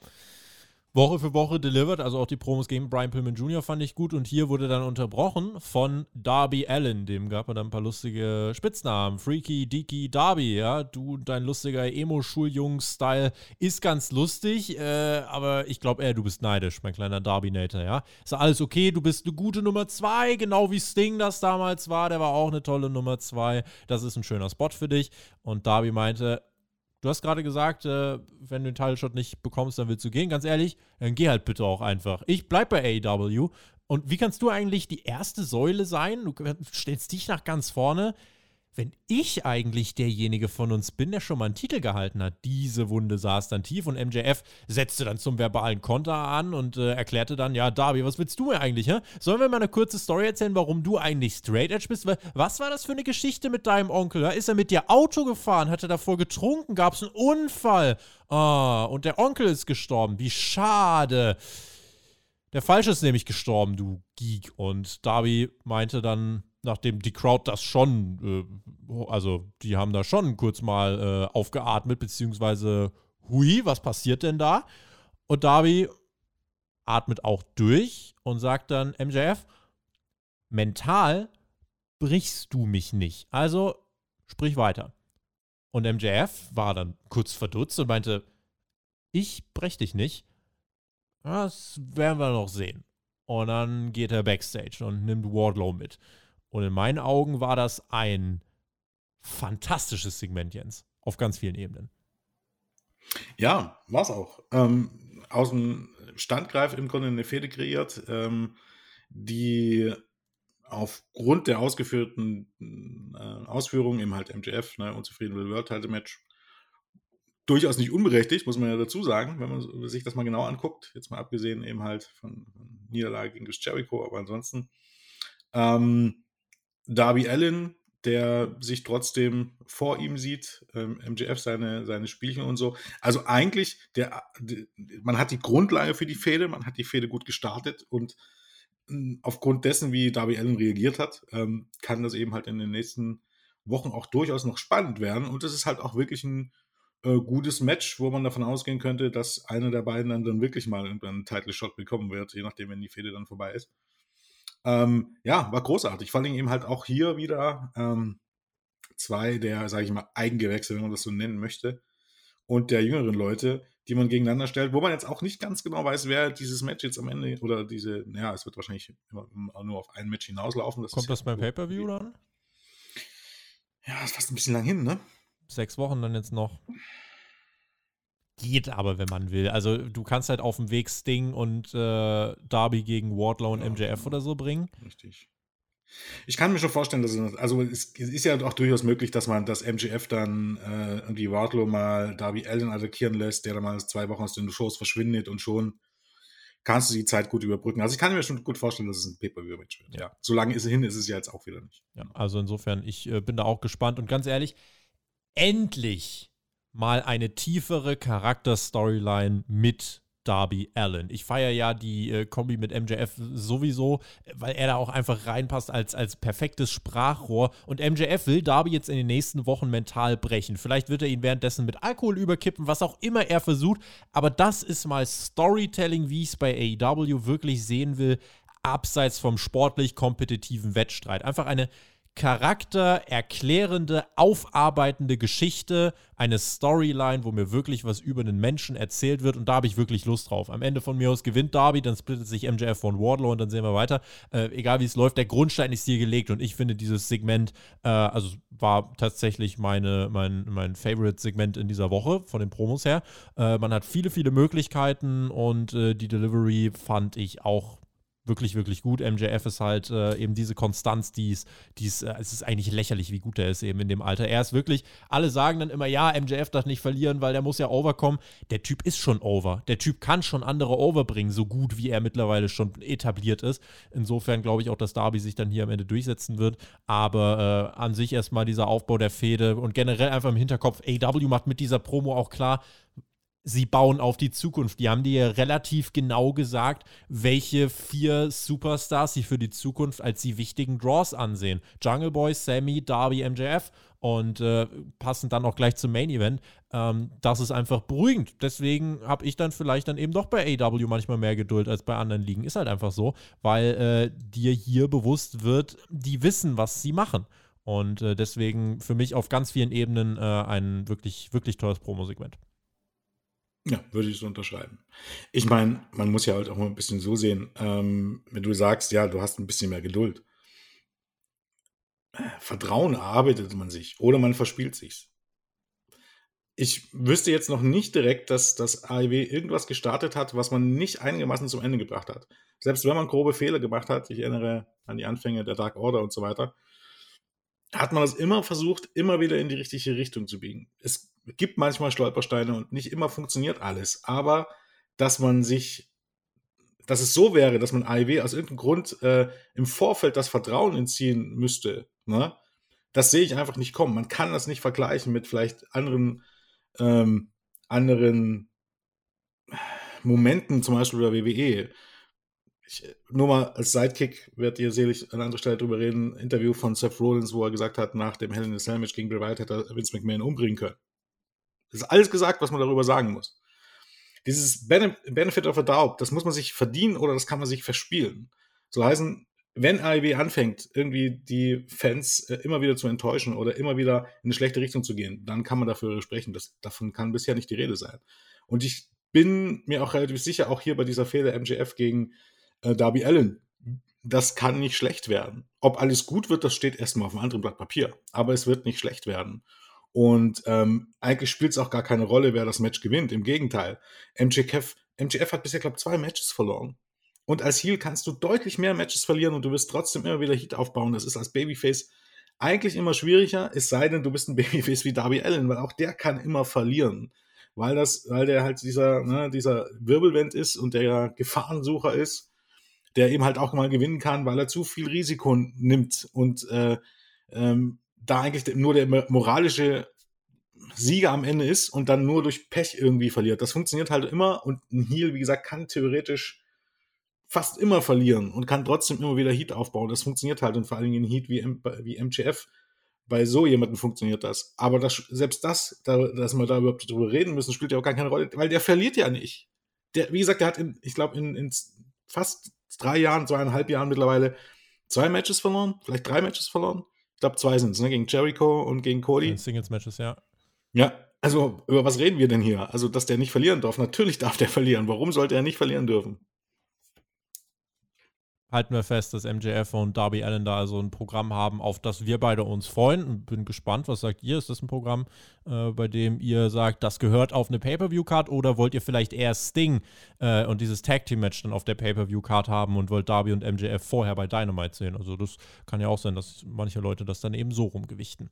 Woche für Woche delivered. Also auch die Promos gegen Brian Pillman Jr. fand ich gut. Und hier wurde dann unterbrochen von Darby Allen. Dem gab er dann ein paar lustige Spitznamen. Freaky, Deaky, Darby. Ja, du, dein lustiger Emo-Schuljungs-Style ist ganz lustig. Äh, aber ich glaube eher, du bist neidisch, mein kleiner Darby-Nator. Ja, ist alles okay. Du bist eine gute Nummer zwei. Genau wie Sting das damals war. Der war auch eine tolle Nummer zwei. Das ist ein schöner Spot für dich. Und Darby meinte, Du hast gerade gesagt, äh, wenn du den Title-Shot nicht bekommst, dann willst du gehen. Ganz ehrlich, dann geh halt bitte auch einfach. Ich bleib bei AEW. Und wie kannst du eigentlich die erste Säule sein? Du stellst dich nach ganz vorne wenn ich eigentlich derjenige von uns bin, der schon mal einen Titel gehalten hat. Diese Wunde saß dann tief und MJF setzte dann zum verbalen Konter an und äh, erklärte dann, ja, Darby, was willst du mir eigentlich, hä? Sollen wir mal eine kurze Story erzählen, warum du eigentlich Straight Edge bist? Was war das für eine Geschichte mit deinem Onkel? Ja? Ist er mit dir Auto gefahren? Hat er davor getrunken? Gab es einen Unfall? Ah, und der Onkel ist gestorben. Wie schade. Der Falsche ist nämlich gestorben, du Geek. Und Darby meinte dann, nachdem die Crowd das schon, äh, also die haben da schon kurz mal äh, aufgeatmet, beziehungsweise, hui, was passiert denn da? Und Darby atmet auch durch und sagt dann, MJF, mental brichst du mich nicht. Also sprich weiter. Und MJF war dann kurz verdutzt und meinte, ich brech dich nicht. Das werden wir noch sehen. Und dann geht er backstage und nimmt Wardlow mit. Und in meinen Augen war das ein fantastisches Segment, Jens, auf ganz vielen Ebenen. Ja, war es auch. Ähm, aus dem Standgreif im Grunde eine Fehde kreiert, ähm, die aufgrund der ausgeführten äh, Ausführungen, eben halt MJF, ne, unzufrieden mit World Title Match, durchaus nicht unberechtigt, muss man ja dazu sagen, wenn man sich das mal genau anguckt. Jetzt mal abgesehen eben halt von, Niederlage gegen Jericho, aber ansonsten ähm, Darby Allen, der sich trotzdem vor ihm sieht, ähm, MJF seine, seine Spielchen und so. Also eigentlich, der, der, man hat die Grundlage für die Fehde, man hat die Fehde gut gestartet und äh, aufgrund dessen, wie Darby Allen reagiert hat, ähm, kann das eben halt in den nächsten Wochen auch durchaus noch spannend werden. Und es ist halt auch wirklich ein äh, gutes Match, wo man davon ausgehen könnte, dass einer der beiden dann, dann wirklich mal einen Title-Shot bekommen wird, je nachdem, wenn die Fehde dann vorbei ist. Ähm, ja, war großartig. Vor allem eben halt auch hier wieder ähm, zwei der, sage ich mal, Eigengewächse, wenn man das so nennen möchte, und der jüngeren Leute, die man gegeneinander stellt, wo man jetzt auch nicht ganz genau weiß, wer dieses Match jetzt am Ende oder diese, naja, es wird wahrscheinlich nur auf ein Match hinauslaufen. Das Kommt das beim Pay-Per-View dann? Ja, ist fast ein bisschen lang hin, ne? Sechs Wochen dann jetzt noch. Geht aber, wenn man will. Also du kannst halt auf dem Weg Sting und äh, Darby gegen Wardlow und ja, MJF genau. oder so bringen. Richtig. Ich kann mir schon vorstellen, dass es, also es ist ja auch durchaus möglich, dass man das MGF dann äh, irgendwie Wardlow mal Darby Allen attackieren lässt, der dann mal zwei Wochen aus den Shows verschwindet und schon kannst du die Zeit gut überbrücken. Also ich kann mir schon gut vorstellen, dass es ein Pay-Per-View-Match wird. Ja. ja. Solange ist es hin, ist es ja jetzt auch wieder nicht. Ja, also insofern, ich äh, bin da auch gespannt und ganz ehrlich, endlich mal eine tiefere Charakter-Storyline mit Darby Allen. Ich feiere ja die äh, Kombi mit MJF sowieso, weil er da auch einfach reinpasst als, als perfektes Sprachrohr. Und MJF will Darby jetzt in den nächsten Wochen mental brechen. Vielleicht wird er ihn währenddessen mit Alkohol überkippen, was auch immer er versucht. Aber das ist mal Storytelling, wie ich es bei AEW wirklich sehen will, abseits vom sportlich kompetitiven Wettstreit. Einfach eine charaktererklärende, aufarbeitende Geschichte, eine Storyline, wo mir wirklich was über den Menschen erzählt wird und da habe ich wirklich Lust drauf. Am Ende von mir aus gewinnt Darby, dann splittet sich MJF von Wardlow und dann sehen wir weiter. Äh, egal wie es läuft, der Grundstein ist hier gelegt und ich finde dieses Segment, äh, also war tatsächlich meine, mein, mein Favorite-Segment in dieser Woche von den Promos her. Äh, man hat viele, viele Möglichkeiten und äh, die Delivery fand ich auch wirklich, wirklich gut. MJF ist halt äh, eben diese Konstanz, die ist, die ist, äh, es ist eigentlich lächerlich, wie gut er ist eben in dem Alter. Er ist wirklich, alle sagen dann immer, ja, MJF darf nicht verlieren, weil der muss ja overkommen. Der Typ ist schon over. Der Typ kann schon andere overbringen, so gut wie er mittlerweile schon etabliert ist. Insofern glaube ich auch, dass Darby sich dann hier am Ende durchsetzen wird. Aber äh, an sich erstmal dieser Aufbau der Fehde und generell einfach im Hinterkopf, AW macht mit dieser Promo auch klar, sie bauen auf die Zukunft. Die haben dir relativ genau gesagt, welche vier Superstars sie für die Zukunft als die wichtigen Draws ansehen. Jungle Boy, Sammy, Darby, MJF und äh, passen dann auch gleich zum Main Event. Ähm, das ist einfach beruhigend. Deswegen habe ich dann vielleicht dann eben doch bei AW manchmal mehr Geduld als bei anderen Ligen. Ist halt einfach so, weil äh, dir hier bewusst wird, die wissen, was sie machen. Und äh, deswegen für mich auf ganz vielen Ebenen äh, ein wirklich, wirklich tolles Promo-Segment. Ja, würde ich so unterschreiben. Ich meine, man muss ja halt auch mal ein bisschen so sehen, ähm, wenn du sagst, ja, du hast ein bisschen mehr Geduld. Vertrauen erarbeitet man sich oder man verspielt sich's. Ich wüsste jetzt noch nicht direkt, dass das AEW irgendwas gestartet hat, was man nicht einigermaßen zum Ende gebracht hat. Selbst wenn man grobe Fehler gemacht hat, ich erinnere an die Anfänge der Dark Order und so weiter, hat man das immer versucht, immer wieder in die richtige Richtung zu biegen. Es gibt manchmal Stolpersteine und nicht immer funktioniert alles, aber dass man sich, dass es so wäre, dass man AIW aus irgendeinem Grund äh, im Vorfeld das Vertrauen entziehen müsste, ne? das sehe ich einfach nicht kommen. Man kann das nicht vergleichen mit vielleicht anderen, ähm, anderen Momenten, zum Beispiel bei WWE ich, nur mal als Sidekick werdet ihr sicherlich an anderer Stelle drüber reden, Interview von Seth Rollins, wo er gesagt hat, nach dem Hell in Cell Match gegen Bray Wyatt hätte er Vince McMahon umbringen können. Das ist alles gesagt, was man darüber sagen muss. Dieses Benefit of a Doubt, das muss man sich verdienen oder das kann man sich verspielen. So heißen, wenn AEW anfängt, irgendwie die Fans äh, immer wieder zu enttäuschen oder immer wieder in eine schlechte Richtung zu gehen, dann kann man dafür sprechen. Das, davon kann bisher nicht die Rede sein. Und ich bin mir auch relativ sicher, auch hier bei dieser Fehler MJF gegen äh, Darby Allen. Das kann nicht schlecht werden. Ob alles gut wird, das steht erstmal auf einem anderen Blatt Papier. Aber es wird nicht schlecht werden. Und ähm, eigentlich spielt es auch gar keine Rolle, wer das Match gewinnt. Im Gegenteil. MJF, MJF hat bisher, glaube ich, zwei Matches verloren. Und als Heel kannst du deutlich mehr Matches verlieren und du wirst trotzdem immer wieder Heat aufbauen. Das ist als Babyface eigentlich immer schwieriger, es sei denn, du bist ein Babyface wie Darby Allen, weil auch der kann immer verlieren. Weil das, weil der halt dieser, ne, dieser Wirbelwind ist und der Gefahrensucher ist der eben halt auch mal gewinnen kann, weil er zu viel Risiko nimmt und äh, ähm, da eigentlich nur der moralische Sieger am Ende ist und dann nur durch Pech irgendwie verliert. Das funktioniert halt immer und ein Heal, wie gesagt, kann theoretisch fast immer verlieren und kann trotzdem immer wieder Heat aufbauen. Das funktioniert halt und vor allen Dingen Heat wie, M wie MGF. Bei so jemandem funktioniert das. Aber das, selbst das, da, dass wir da überhaupt drüber reden müssen, spielt ja auch gar keine Rolle, weil der verliert ja nicht. Der, wie gesagt, der hat, in, ich glaube, in, in fast drei Jahren, zweieinhalb Jahren mittlerweile zwei Matches verloren, vielleicht drei Matches verloren. Ich glaube, zwei sind es, ne? Gegen Jericho und gegen Cody. Singles-Matches, ja. Ja, also über was reden wir denn hier? Also, dass der nicht verlieren darf. Natürlich darf der verlieren. Warum sollte er nicht verlieren dürfen? Halten wir fest, dass MJF und Darby Allen da also ein Programm haben, auf das wir beide uns freuen. Bin gespannt, was sagt ihr? Ist das ein Programm, äh, bei dem ihr sagt, das gehört auf eine Pay-Per-View-Card oder wollt ihr vielleicht eher Sting äh, und dieses Tag-Team-Match dann auf der Pay-Per-View-Card haben und wollt Darby und MJF vorher bei Dynamite sehen? Also das kann ja auch sein, dass manche Leute das dann eben so rumgewichten.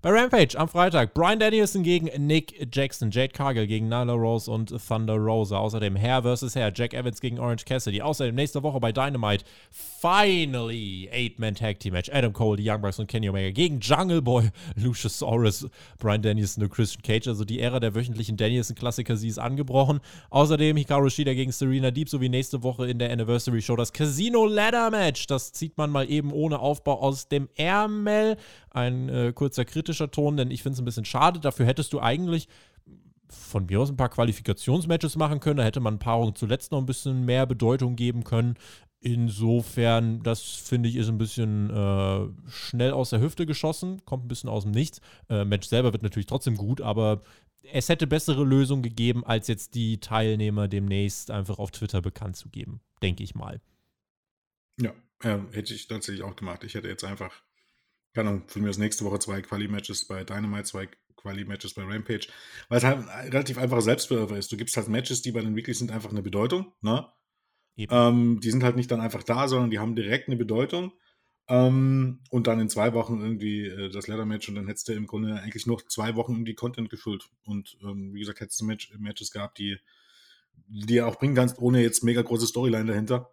Bei Rampage am Freitag Brian Danielson gegen Nick Jackson, Jade Cargill gegen Nyla Rose und Thunder Rosa. Außerdem Hair vs. Hair, Jack Evans gegen Orange Cassidy. Außerdem nächste Woche bei Dynamite finally Eight-Man Tag Team Match. Adam Cole, die Young Bucks und Kenny Omega gegen Jungle Boy, Lucius Soros, Brian Danielson und Christian Cage. Also die Ära der wöchentlichen Danielson-Klassiker, sie ist angebrochen. Außerdem Hikaru Shida gegen Serena Deep sowie nächste Woche in der Anniversary Show das Casino Ladder Match. Das zieht man mal eben ohne Aufbau aus dem Ärmel. Ein äh, kurzer kritischer Ton, denn ich finde es ein bisschen schade. Dafür hättest du eigentlich von mir aus ein paar Qualifikationsmatches machen können. Da hätte man Paarungen zuletzt noch ein bisschen mehr Bedeutung geben können. Insofern, das finde ich, ist ein bisschen äh, schnell aus der Hüfte geschossen, kommt ein bisschen aus dem Nichts. Äh, Match selber wird natürlich trotzdem gut, aber es hätte bessere Lösungen gegeben, als jetzt die Teilnehmer demnächst einfach auf Twitter bekannt zu geben, denke ich mal. Ja, äh, hätte ich tatsächlich auch gemacht. Ich hätte jetzt einfach keine Ahnung, von mir aus nächste Woche zwei Quali-Matches bei Dynamite, zwei Quali-Matches bei Rampage, weil es halt relativ einfacher Selbstbewerber ist. Du gibst halt Matches, die bei den Weeklies sind, einfach eine Bedeutung, ne? Ähm, die sind halt nicht dann einfach da, sondern die haben direkt eine Bedeutung. Ähm, und dann in zwei Wochen irgendwie äh, das Leather-Match und dann hättest du im Grunde eigentlich noch zwei Wochen irgendwie Content gefüllt. Und ähm, wie gesagt, hättest du Match Matches gehabt, die, die auch bringen kannst, ohne jetzt mega große Storyline dahinter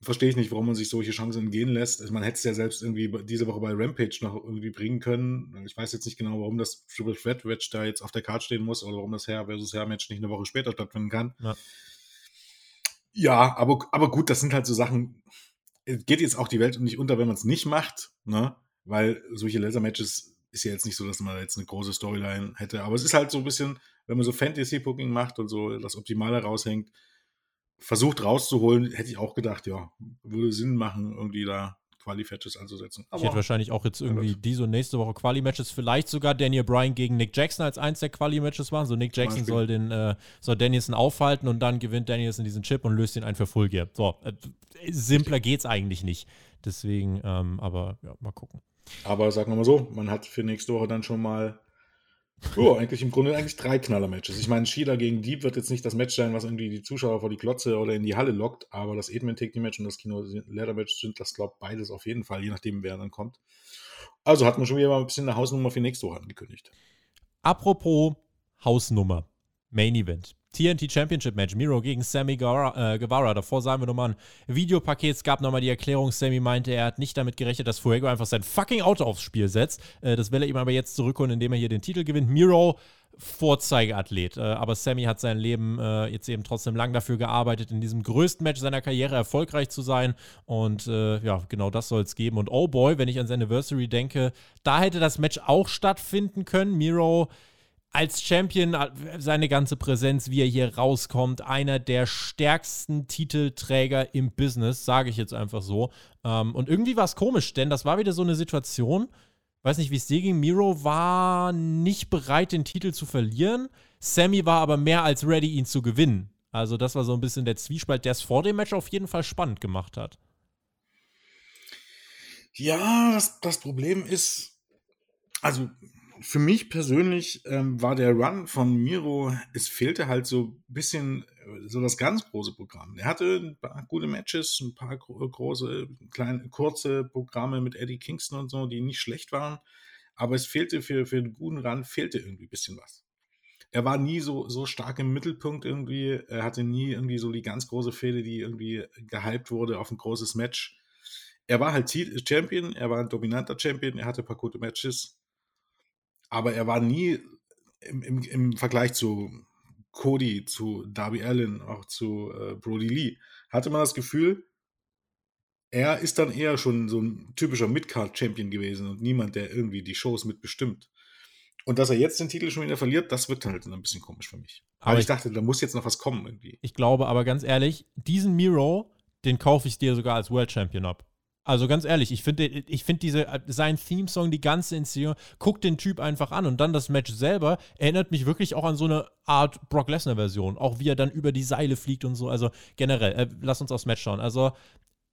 verstehe ich nicht, warum man sich solche Chancen entgehen lässt. Also man hätte es ja selbst irgendwie diese Woche bei Rampage noch irgendwie bringen können. Ich weiß jetzt nicht genau, warum das Triple Threat Match da jetzt auf der Karte stehen muss oder warum das Herr versus Herr Match nicht eine Woche später stattfinden kann. Ja, ja aber, aber gut, das sind halt so Sachen. Es geht jetzt auch die Welt nicht unter, wenn man es nicht macht, ne? Weil solche Laser-Matches ist ja jetzt nicht so, dass man jetzt eine große Storyline hätte. Aber es ist halt so ein bisschen, wenn man so Fantasy-Booking macht und so das Optimale raushängt, versucht rauszuholen, hätte ich auch gedacht, ja, würde Sinn machen, irgendwie da Quali-Matches anzusetzen. Aber ich hätte wahrscheinlich auch jetzt irgendwie ja, diese und nächste Woche Quali-Matches, vielleicht sogar Daniel Bryan gegen Nick Jackson als eins der Quali-Matches machen. So Nick Jackson soll den äh, soll Danielson aufhalten und dann gewinnt Danielson diesen Chip und löst ihn ein für Full Gear. So, äh, simpler geht's eigentlich nicht. Deswegen, ähm, aber ja, mal gucken. Aber sagen wir mal so, man hat für nächste Woche dann schon mal Oh, eigentlich im Grunde eigentlich drei Knaller-Matches. Ich meine, Shida gegen Deep wird jetzt nicht das Match sein, was irgendwie die Zuschauer vor die Klotze oder in die Halle lockt, aber das Edmund Take Match und das Kino Leather Match sind das, glaube ich, beides auf jeden Fall, je nachdem, wer dann kommt. Also hat man schon wieder mal ein bisschen eine Hausnummer für nächste Woche angekündigt. Apropos Hausnummer. Main Event. TNT Championship Match, Miro gegen Sammy Guevara. Äh, Guevara. Davor sahen wir nochmal ein Videopaket. Es gab nochmal die Erklärung, Sammy meinte, er hat nicht damit gerechnet, dass Fuego einfach sein fucking Auto aufs Spiel setzt. Äh, das will er ihm aber jetzt zurückholen, indem er hier den Titel gewinnt. Miro, Vorzeigeathlet. Äh, aber Sammy hat sein Leben äh, jetzt eben trotzdem lang dafür gearbeitet, in diesem größten Match seiner Karriere erfolgreich zu sein. Und äh, ja, genau das soll es geben. Und oh boy, wenn ich ans Anniversary denke, da hätte das Match auch stattfinden können. Miro als Champion äh, seine ganze Präsenz, wie er hier rauskommt, einer der stärksten Titelträger im Business, sage ich jetzt einfach so. Ähm, und irgendwie war es komisch, denn das war wieder so eine Situation, weiß nicht, wie es dir ging, Miro war nicht bereit, den Titel zu verlieren. Sammy war aber mehr als ready, ihn zu gewinnen. Also das war so ein bisschen der Zwiespalt, der es vor dem Match auf jeden Fall spannend gemacht hat. Ja, das, das Problem ist, also für mich persönlich ähm, war der Run von Miro, es fehlte halt so ein bisschen äh, so das ganz große Programm. Er hatte ein paar gute Matches, ein paar große, kleine, kurze Programme mit Eddie Kingston und so, die nicht schlecht waren. Aber es fehlte für, für einen guten Run, fehlte irgendwie ein bisschen was. Er war nie so, so stark im Mittelpunkt irgendwie. Er hatte nie irgendwie so die ganz große Fehde, die irgendwie gehypt wurde auf ein großes Match. Er war halt Champion, er war ein dominanter Champion, er hatte ein paar gute Matches aber er war nie im, im, im Vergleich zu Cody, zu Darby Allen, auch zu äh, Brody Lee, hatte man das Gefühl, er ist dann eher schon so ein typischer Midcard-Champion gewesen und niemand, der irgendwie die Shows mitbestimmt. Und dass er jetzt den Titel schon wieder verliert, das wirkt halt ein bisschen komisch für mich. Aber Weil ich, ich dachte, da muss jetzt noch was kommen irgendwie. Ich glaube aber ganz ehrlich, diesen Miro, den kaufe ich dir sogar als World Champion ab. Also ganz ehrlich, ich finde ich find diese, sein Theme-Song, die ganze Inszenierung, guckt den Typ einfach an und dann das Match selber erinnert mich wirklich auch an so eine Art Brock Lesnar-Version. Auch wie er dann über die Seile fliegt und so. Also generell, äh, lass uns aufs Match schauen. Also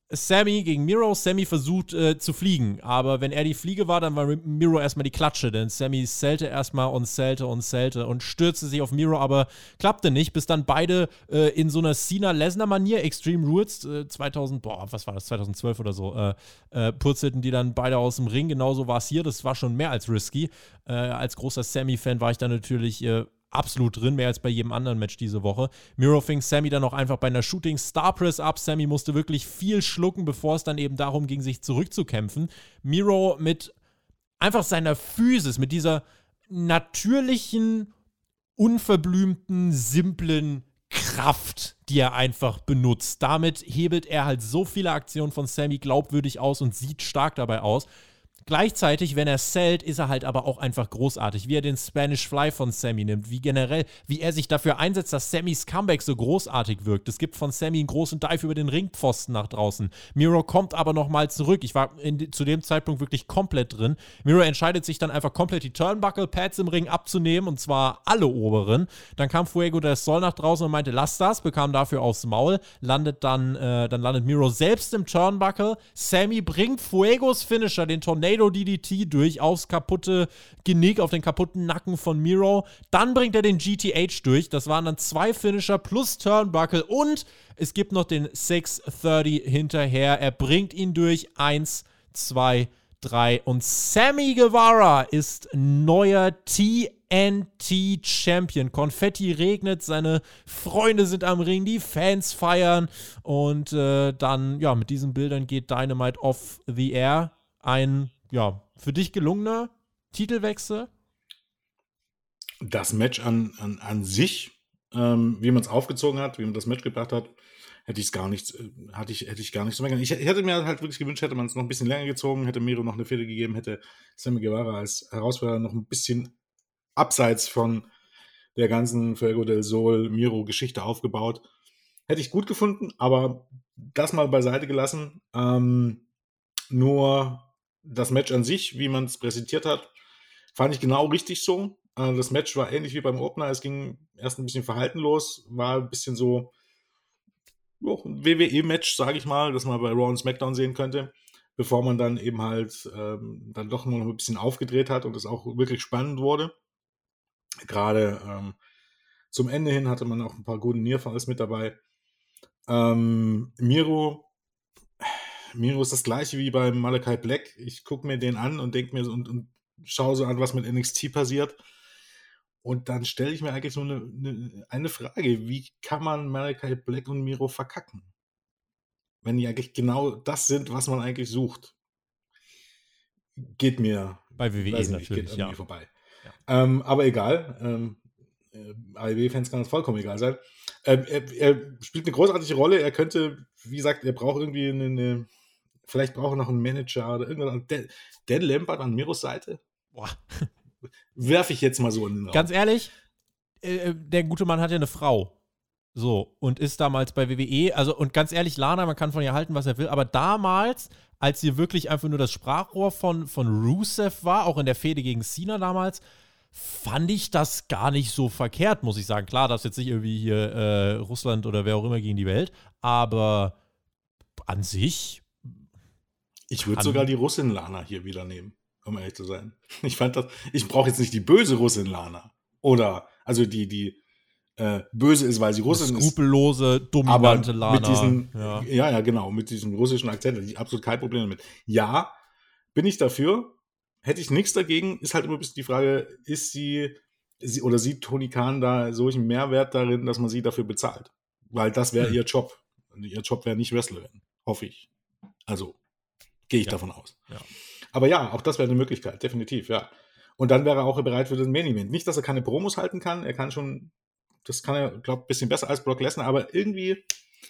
Sammy gegen Miro. Sammy versucht äh, zu fliegen, aber wenn er die Fliege war, dann war Miro erstmal die Klatsche, denn Sammy zählte erstmal und zählte und zählte und stürzte sich auf Miro, aber klappte nicht, bis dann beide äh, in so einer Cena-Lesnar-Manier, Extreme Rules, äh, 2000, boah, was war das, 2012 oder so, äh, äh, purzelten die dann beide aus dem Ring. Genauso war es hier, das war schon mehr als risky. Äh, als großer Sammy-Fan war ich da natürlich absolut drin, mehr als bei jedem anderen Match diese Woche. Miro fing Sammy dann auch einfach bei einer Shooting Star Press ab. Sammy musste wirklich viel schlucken, bevor es dann eben darum ging, sich zurückzukämpfen. Miro mit einfach seiner Physis, mit dieser natürlichen, unverblümten, simplen Kraft, die er einfach benutzt. Damit hebelt er halt so viele Aktionen von Sammy glaubwürdig aus und sieht stark dabei aus. Gleichzeitig, wenn er zählt, ist er halt aber auch einfach großartig. Wie er den Spanish Fly von Sammy nimmt, wie generell, wie er sich dafür einsetzt, dass Sammys Comeback so großartig wirkt. Es gibt von Sammy einen großen Dive über den Ringpfosten nach draußen. Miro kommt aber nochmal zurück. Ich war in, zu dem Zeitpunkt wirklich komplett drin. Miro entscheidet sich dann einfach komplett die Turnbuckle-Pads im Ring abzunehmen und zwar alle oberen. Dann kam Fuego del Sol nach draußen und meinte, lass das, bekam dafür aufs Maul, landet dann, äh, dann landet Miro selbst im Turnbuckle. Sammy bringt Fuegos Finisher, den Tornado Tornado DDT durch aufs kaputte Genick, auf den kaputten Nacken von Miro. Dann bringt er den GTH durch. Das waren dann zwei Finisher plus Turnbuckle und es gibt noch den 630 hinterher. Er bringt ihn durch. Eins, zwei, drei. Und Sammy Guevara ist neuer TNT Champion. Konfetti regnet, seine Freunde sind am Ring, die Fans feiern. Und äh, dann, ja, mit diesen Bildern geht Dynamite off the air. Ein ja, für dich gelungener Titelwechsel? Das Match an, an, an sich, ähm, wie man es aufgezogen hat, wie man das Match gebracht hat, hätte ich es gar nicht, äh, hatte ich, hätte ich gar nicht so meckern. Ich hätte mir halt wirklich gewünscht, hätte man es noch ein bisschen länger gezogen, hätte Miro noch eine Fehde gegeben, hätte Sammy Guevara als Herausforderer noch ein bisschen abseits von der ganzen Fuego del Sol Miro Geschichte aufgebaut. Hätte ich gut gefunden, aber das mal beiseite gelassen. Ähm, nur das Match an sich, wie man es präsentiert hat, fand ich genau richtig so. Äh, das Match war ähnlich wie beim Opener. Es ging erst ein bisschen verhaltenlos, war ein bisschen so ein WWE-Match, sage ich mal, das man bei Raw und SmackDown sehen könnte, bevor man dann eben halt ähm, dann doch noch ein bisschen aufgedreht hat und es auch wirklich spannend wurde. Gerade ähm, zum Ende hin hatte man auch ein paar gute Nearfalls mit dabei. Ähm, Miro Miro ist das gleiche wie beim Malakai Black. Ich gucke mir den an und denke mir und, und schaue so an, was mit NXT passiert. Und dann stelle ich mir eigentlich so eine, eine, eine, Frage: Wie kann man Malakai Black und Miro verkacken? Wenn die eigentlich genau das sind, was man eigentlich sucht. Geht mir bei WWE nicht, natürlich geht ja. vorbei. Ja. Ähm, aber egal. Ähm, äh, AEW-Fans kann das vollkommen egal sein. Ähm, er, er, spielt eine großartige Rolle. Er könnte, wie gesagt, er braucht irgendwie eine, eine Vielleicht braucht er noch einen Manager oder irgendwas. Dan, Dan Lampert an Miros Seite? Boah. Werfe ich jetzt mal so in den Raum. Ganz ehrlich, äh, äh, der gute Mann hat ja eine Frau. So, und ist damals bei WWE, also, und ganz ehrlich, Lana, man kann von ihr halten, was er will, aber damals, als sie wirklich einfach nur das Sprachrohr von, von Rusev war, auch in der Fehde gegen Cena damals, fand ich das gar nicht so verkehrt, muss ich sagen. Klar, das ist jetzt nicht irgendwie hier äh, Russland oder wer auch immer gegen die Welt, aber an sich ich würde sogar die Russin Lana hier wieder nehmen, um ehrlich zu sein. Ich fand das, ich brauche jetzt nicht die böse Russin Lana. Oder, also die, die äh, böse ist, weil sie Russin ist. Skrupellose, dominante Lana. Mit diesen, ja. ja, ja, genau, mit diesem russischen Akzent ich absolut kein Problem damit. Ja, bin ich dafür, hätte ich nichts dagegen, ist halt immer ein bisschen die Frage, ist sie, sie oder sieht Toni Kahn da solchen Mehrwert darin, dass man sie dafür bezahlt? Weil das wäre hm. ihr Job. Ihr Job wäre nicht Wrestlerin, hoffe ich. Also, Gehe ich ja. davon aus. Ja. Aber ja, auch das wäre eine Möglichkeit, definitiv, ja. Und dann wäre er auch bereit für den Main Event. Nicht, dass er keine Promos halten kann, er kann schon, das kann er, glaube ich, ein bisschen besser als Brock Lesnar, aber irgendwie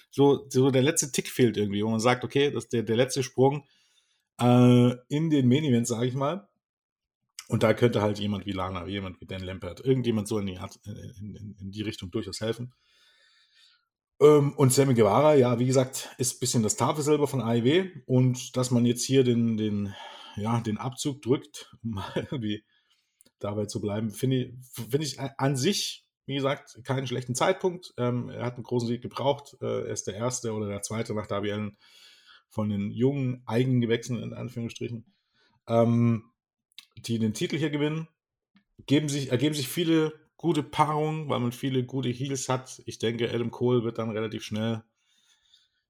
so, so der letzte Tick fehlt irgendwie, wo man sagt, okay, das ist der, der letzte Sprung äh, in den Main Event, sage ich mal. Und da könnte halt jemand wie Lana, jemand wie Dan Lampert, irgendjemand so in die, in, in, in die Richtung durchaus helfen. Ähm, und Sammy Guevara, ja, wie gesagt, ist ein bisschen das Tafelsilber von AEW. Und dass man jetzt hier den, den, ja, den Abzug drückt, um irgendwie dabei zu bleiben, finde ich, find ich an sich, wie gesagt, keinen schlechten Zeitpunkt. Ähm, er hat einen großen Sieg gebraucht. Äh, er ist der erste oder der zweite nach Darby Allen von den jungen Eigengewächsen, in Anführungsstrichen, ähm, die den Titel hier gewinnen. Geben sich, ergeben sich viele gute Paarung, weil man viele gute Heals hat. Ich denke, Adam Cole wird dann relativ schnell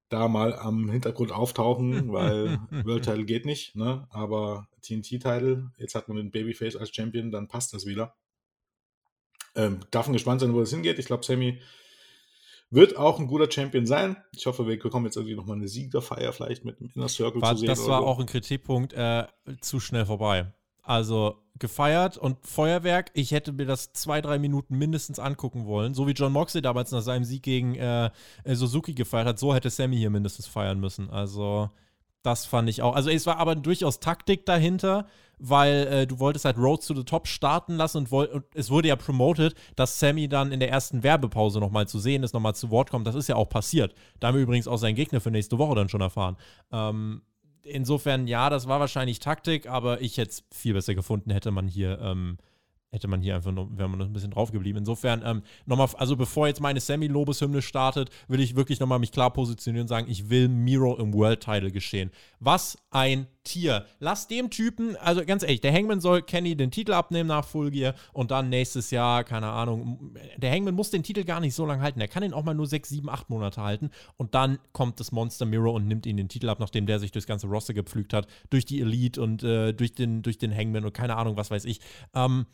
da mal am Hintergrund auftauchen, weil World Title geht nicht, ne? aber TNT-Title, jetzt hat man den Babyface als Champion, dann passt das wieder. Ähm, darf man gespannt sein, wo es hingeht. Ich glaube, Sammy wird auch ein guter Champion sein. Ich hoffe, wir bekommen jetzt irgendwie nochmal eine Siegerfeier vielleicht mit dem Inner Circle war, zu sehen. Das war auch ein Kritikpunkt, äh, zu schnell vorbei. Also gefeiert und Feuerwerk. Ich hätte mir das zwei, drei Minuten mindestens angucken wollen. So wie John Moxley damals nach seinem Sieg gegen äh, äh, Suzuki gefeiert hat, so hätte Sammy hier mindestens feiern müssen. Also das fand ich auch. Also es war aber durchaus Taktik dahinter, weil äh, du wolltest halt Road to the Top starten lassen und, und, es wurde ja promoted, dass Sammy dann in der ersten Werbepause nochmal zu sehen ist, nochmal zu Wort kommt. Das ist ja auch passiert. Da haben wir übrigens auch seinen Gegner für nächste Woche dann schon erfahren. Ähm, insofern, ja, das war wahrscheinlich Taktik, aber ich hätte es viel besser gefunden, hätte man hier, ähm, hätte man hier einfach noch, wäre man noch ein bisschen drauf geblieben. Insofern, ähm, nochmal, also bevor jetzt meine Semi-Lobeshymne startet, will ich wirklich nochmal mich klar positionieren und sagen, ich will Miro im World-Title geschehen. Was ein Tier. Lass dem Typen, also ganz ehrlich, der Hangman soll Kenny den Titel abnehmen nach Full Gear und dann nächstes Jahr, keine Ahnung, der Hangman muss den Titel gar nicht so lange halten. Er kann ihn auch mal nur sechs, sieben, acht Monate halten und dann kommt das Monster Mirror und nimmt ihn den Titel ab, nachdem der sich durchs ganze Roster gepflügt hat, durch die Elite und äh, durch, den, durch den Hangman und keine Ahnung, was weiß ich. Ähm,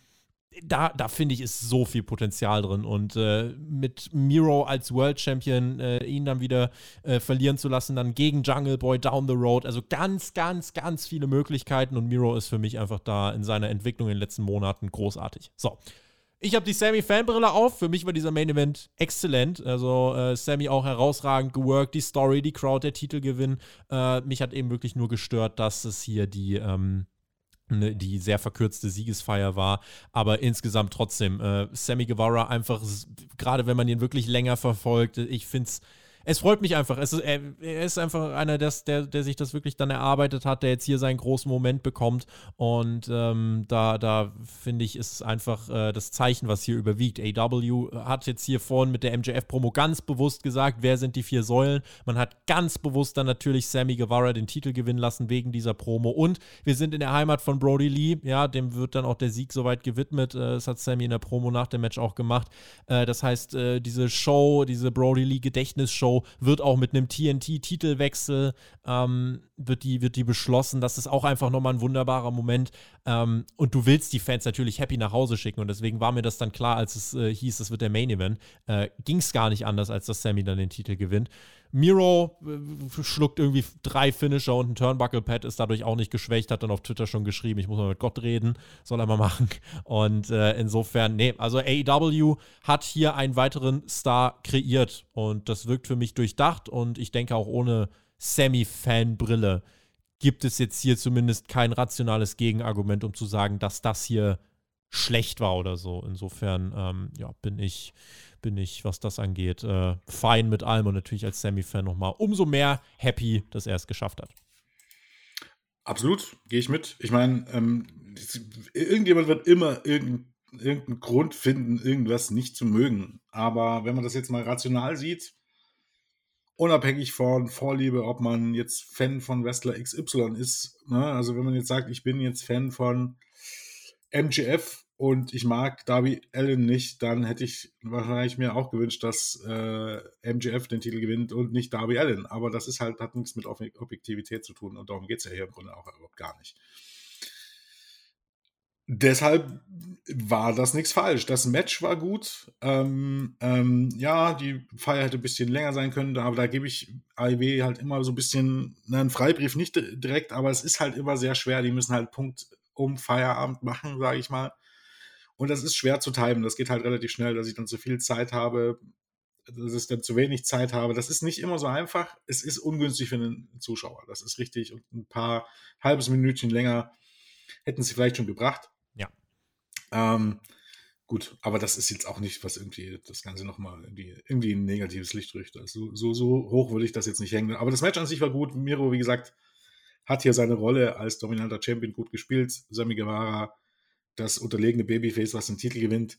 da, da finde ich, ist so viel Potenzial drin. Und äh, mit Miro als World Champion äh, ihn dann wieder äh, verlieren zu lassen, dann gegen Jungle Boy down the road. Also ganz, ganz, ganz viele Möglichkeiten. Und Miro ist für mich einfach da in seiner Entwicklung in den letzten Monaten großartig. So. Ich habe die Sammy-Fanbrille auf. Für mich war dieser Main Event exzellent. Also äh, Sammy auch herausragend geworkt, die Story, die Crowd, der Titelgewinn. Äh, mich hat eben wirklich nur gestört, dass es hier die, ähm, die sehr verkürzte Siegesfeier war, aber insgesamt trotzdem, äh, Sammy Guevara einfach, gerade wenn man ihn wirklich länger verfolgt, ich finde es es freut mich einfach. Es ist, er, er ist einfach einer, des, der, der sich das wirklich dann erarbeitet hat, der jetzt hier seinen großen Moment bekommt. Und ähm, da, da finde ich, ist einfach äh, das Zeichen, was hier überwiegt. AW hat jetzt hier vorhin mit der MJF-Promo ganz bewusst gesagt, wer sind die vier Säulen. Man hat ganz bewusst dann natürlich Sammy Guevara den Titel gewinnen lassen wegen dieser Promo. Und wir sind in der Heimat von Brody Lee. Ja, dem wird dann auch der Sieg soweit gewidmet. Äh, das hat Sammy in der Promo nach dem Match auch gemacht. Äh, das heißt, äh, diese Show, diese Brody Lee Gedächtnisshow, Show wird auch mit einem TNT-Titelwechsel ähm, wird, die, wird die beschlossen. Das ist auch einfach nochmal ein wunderbarer Moment. Ähm, und du willst die Fans natürlich happy nach Hause schicken. Und deswegen war mir das dann klar, als es äh, hieß, es wird der Main Event. Äh, Ging es gar nicht anders, als dass Sammy dann den Titel gewinnt. Miro äh, schluckt irgendwie drei Finisher und ein Turnbuckle-Pad, ist dadurch auch nicht geschwächt, hat dann auf Twitter schon geschrieben, ich muss mal mit Gott reden, soll er mal machen. Und äh, insofern, nee, also AEW hat hier einen weiteren Star kreiert und das wirkt für mich durchdacht und ich denke auch ohne Sammy-Fan-Brille gibt es jetzt hier zumindest kein rationales Gegenargument, um zu sagen, dass das hier schlecht war oder so. Insofern, ähm, ja, bin ich bin ich, was das angeht, äh, fein mit allem und natürlich als Sammy-Fan nochmal umso mehr happy, dass er es geschafft hat. Absolut, gehe ich mit. Ich meine, ähm, irgendjemand wird immer irgendeinen irgendeinen Grund finden, irgendwas nicht zu mögen. Aber wenn man das jetzt mal rational sieht, unabhängig von Vorliebe, ob man jetzt Fan von Wrestler XY ist, ne? also wenn man jetzt sagt, ich bin jetzt Fan von MGF und ich mag Darby Allen nicht, dann hätte ich wahrscheinlich mir auch gewünscht, dass äh, MJF den Titel gewinnt und nicht Darby Allen. Aber das ist halt, hat nichts mit Objektivität zu tun und darum geht es ja hier im Grunde auch überhaupt gar nicht. Deshalb war das nichts falsch. Das Match war gut. Ähm, ähm, ja, die Feier hätte ein bisschen länger sein können, aber da gebe ich AIW halt immer so ein bisschen, na, einen Freibrief nicht direkt, aber es ist halt immer sehr schwer. Die müssen halt Punkt um Feierabend machen, sage ich mal. Und das ist schwer zu timen. Das geht halt relativ schnell, dass ich dann zu viel Zeit habe, dass ich dann zu wenig Zeit habe. Das ist nicht immer so einfach. Es ist ungünstig für einen Zuschauer. Das ist richtig. Und ein paar halbes Minütchen länger hätten sie vielleicht schon gebracht. Ja. Ähm, Gut, aber das ist jetzt auch nicht, was irgendwie das Ganze nochmal irgendwie, irgendwie ein negatives Licht rücht. Also so, so hoch würde ich das jetzt nicht hängen. Aber das Match an sich war gut. Miro, wie gesagt, hat hier seine Rolle als dominanter Champion gut gespielt. Sammy Guevara, das unterlegene Babyface, was den Titel gewinnt.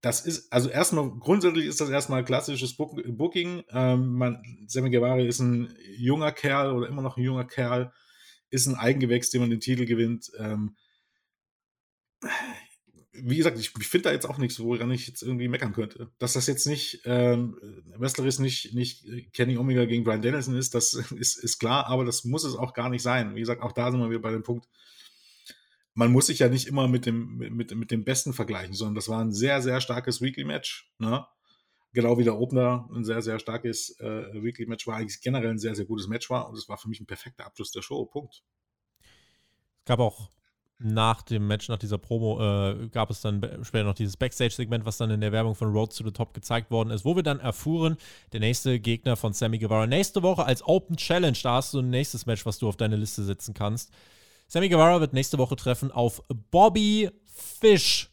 Das ist, also erstmal, grundsätzlich ist das erstmal klassisches Booking. Ähm, man, Sammy Guevara ist ein junger Kerl oder immer noch ein junger Kerl, ist ein Eigengewächs, den man den Titel gewinnt. Ähm, wie gesagt, ich, ich finde da jetzt auch nichts, woran ich jetzt irgendwie meckern könnte. Dass das jetzt nicht ähm, Wrestlerisch nicht, nicht Kenny Omega gegen Brian Dennison ist, das ist, ist klar, aber das muss es auch gar nicht sein. Wie gesagt, auch da sind wir wieder bei dem Punkt, man muss sich ja nicht immer mit dem, mit, mit dem Besten vergleichen, sondern das war ein sehr, sehr starkes Weekly-Match. Ne? Genau wie der Opener ein sehr, sehr starkes äh, Weekly-Match war, eigentlich generell ein sehr, sehr gutes Match war und es war für mich ein perfekter Abschluss der Show. Punkt. Es gab auch nach dem Match, nach dieser Promo, äh, gab es dann später noch dieses Backstage-Segment, was dann in der Werbung von Road to the Top gezeigt worden ist, wo wir dann erfuhren, der nächste Gegner von Sammy Guevara nächste Woche als Open Challenge, da hast du ein nächstes Match, was du auf deine Liste setzen kannst. Sammy Guevara wird nächste Woche treffen auf Bobby Fish.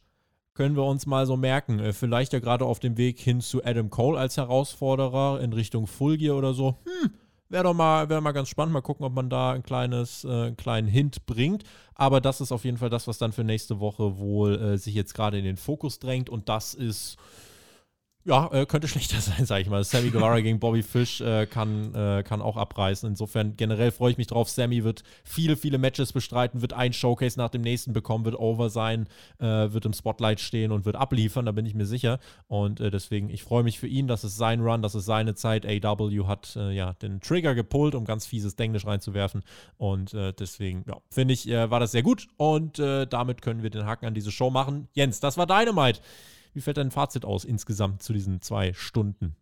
Können wir uns mal so merken. Äh, vielleicht ja gerade auf dem Weg hin zu Adam Cole als Herausforderer in Richtung Full Gear oder so. Hm, Wäre doch mal, wär mal ganz spannend, mal gucken, ob man da ein kleines, äh, einen kleinen Hint bringt. Aber das ist auf jeden Fall das, was dann für nächste Woche wohl äh, sich jetzt gerade in den Fokus drängt. Und das ist ja, äh, könnte schlechter sein, sage ich mal. Sammy Guevara gegen Bobby Fish äh, kann, äh, kann auch abreißen. Insofern generell freue ich mich drauf. Sammy wird viele, viele Matches bestreiten, wird ein Showcase nach dem nächsten bekommen, wird over sein, äh, wird im Spotlight stehen und wird abliefern, da bin ich mir sicher. Und äh, deswegen, ich freue mich für ihn, das ist sein Run, das ist seine Zeit. AW hat äh, ja den Trigger gepullt, um ganz fieses Denglisch reinzuwerfen. Und deswegen, ja, finde ich, war das sehr gut. Und damit können wir den Haken an diese Show machen. Jens, das war Dynamite. Wie fällt dein Fazit aus insgesamt zu diesen zwei Stunden?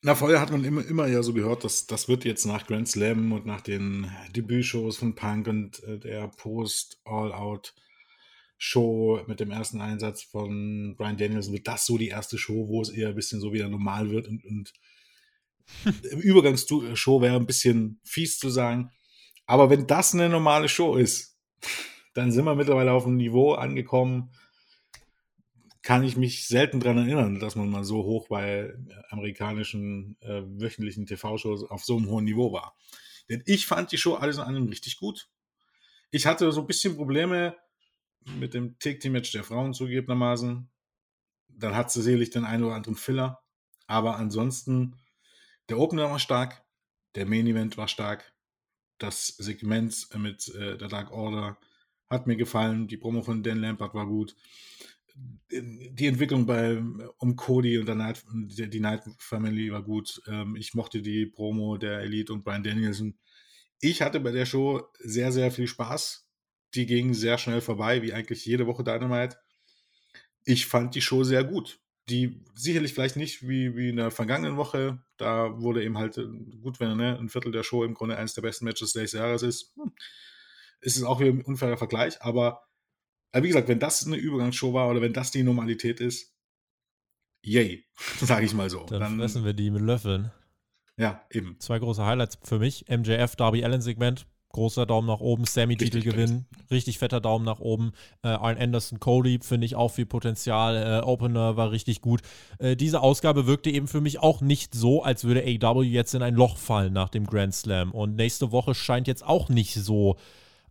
Na, vorher hat man immer, immer ja so gehört, dass das wird jetzt nach Grand Slam und nach den Debütshows von Punk und äh, der Post-All-Out-Show mit dem ersten Einsatz von Brian Danielson, wird das so die erste Show, wo es eher ein bisschen so wieder normal wird und, und Übergangsshow wäre ein bisschen fies zu sagen. Aber wenn das eine normale Show ist, dann sind wir mittlerweile auf einem Niveau angekommen, kann ich mich selten daran erinnern, dass man mal so hoch bei amerikanischen äh, wöchentlichen TV-Shows auf so einem hohen Niveau war. Denn ich fand die Show alles in allem richtig gut. Ich hatte so ein bisschen Probleme mit dem Take-Team-Match der Frauen zugegebenermaßen. Dann hat sie sicherlich den einen oder anderen Filler. Aber ansonsten, der Opener war stark, der Main-Event war stark, das Segment mit äh, der Dark Order hat mir gefallen, die Promo von Dan Lampert war gut die Entwicklung bei um Cody und der Night, die Night Family war gut. Ähm, ich mochte die Promo der Elite und Brian Danielson. Ich hatte bei der Show sehr, sehr viel Spaß. Die ging sehr schnell vorbei, wie eigentlich jede Woche Dynamite. Ich fand die Show sehr gut. Die sicherlich vielleicht nicht wie, wie in der vergangenen Woche. Da wurde eben halt gut, wenn ne, ein Viertel der Show im Grunde eines der besten Matches des Jahres ist. Hm. Ist es auch wieder ein unfairer Vergleich, aber aber wie gesagt, wenn das eine Übergangsshow war oder wenn das die Normalität ist, yay, sage ich mal so. Dann, dann fressen wir die mit Löffeln. Ja, eben. Zwei große Highlights für mich. MJF Darby Allen Segment. Großer Daumen nach oben, Sammy-Titel gewinnen, richtig fetter Daumen nach oben. Äh, Arn Anderson, Cody finde ich auch viel Potenzial. Äh, Opener war richtig gut. Äh, diese Ausgabe wirkte eben für mich auch nicht so, als würde AW jetzt in ein Loch fallen nach dem Grand Slam. Und nächste Woche scheint jetzt auch nicht so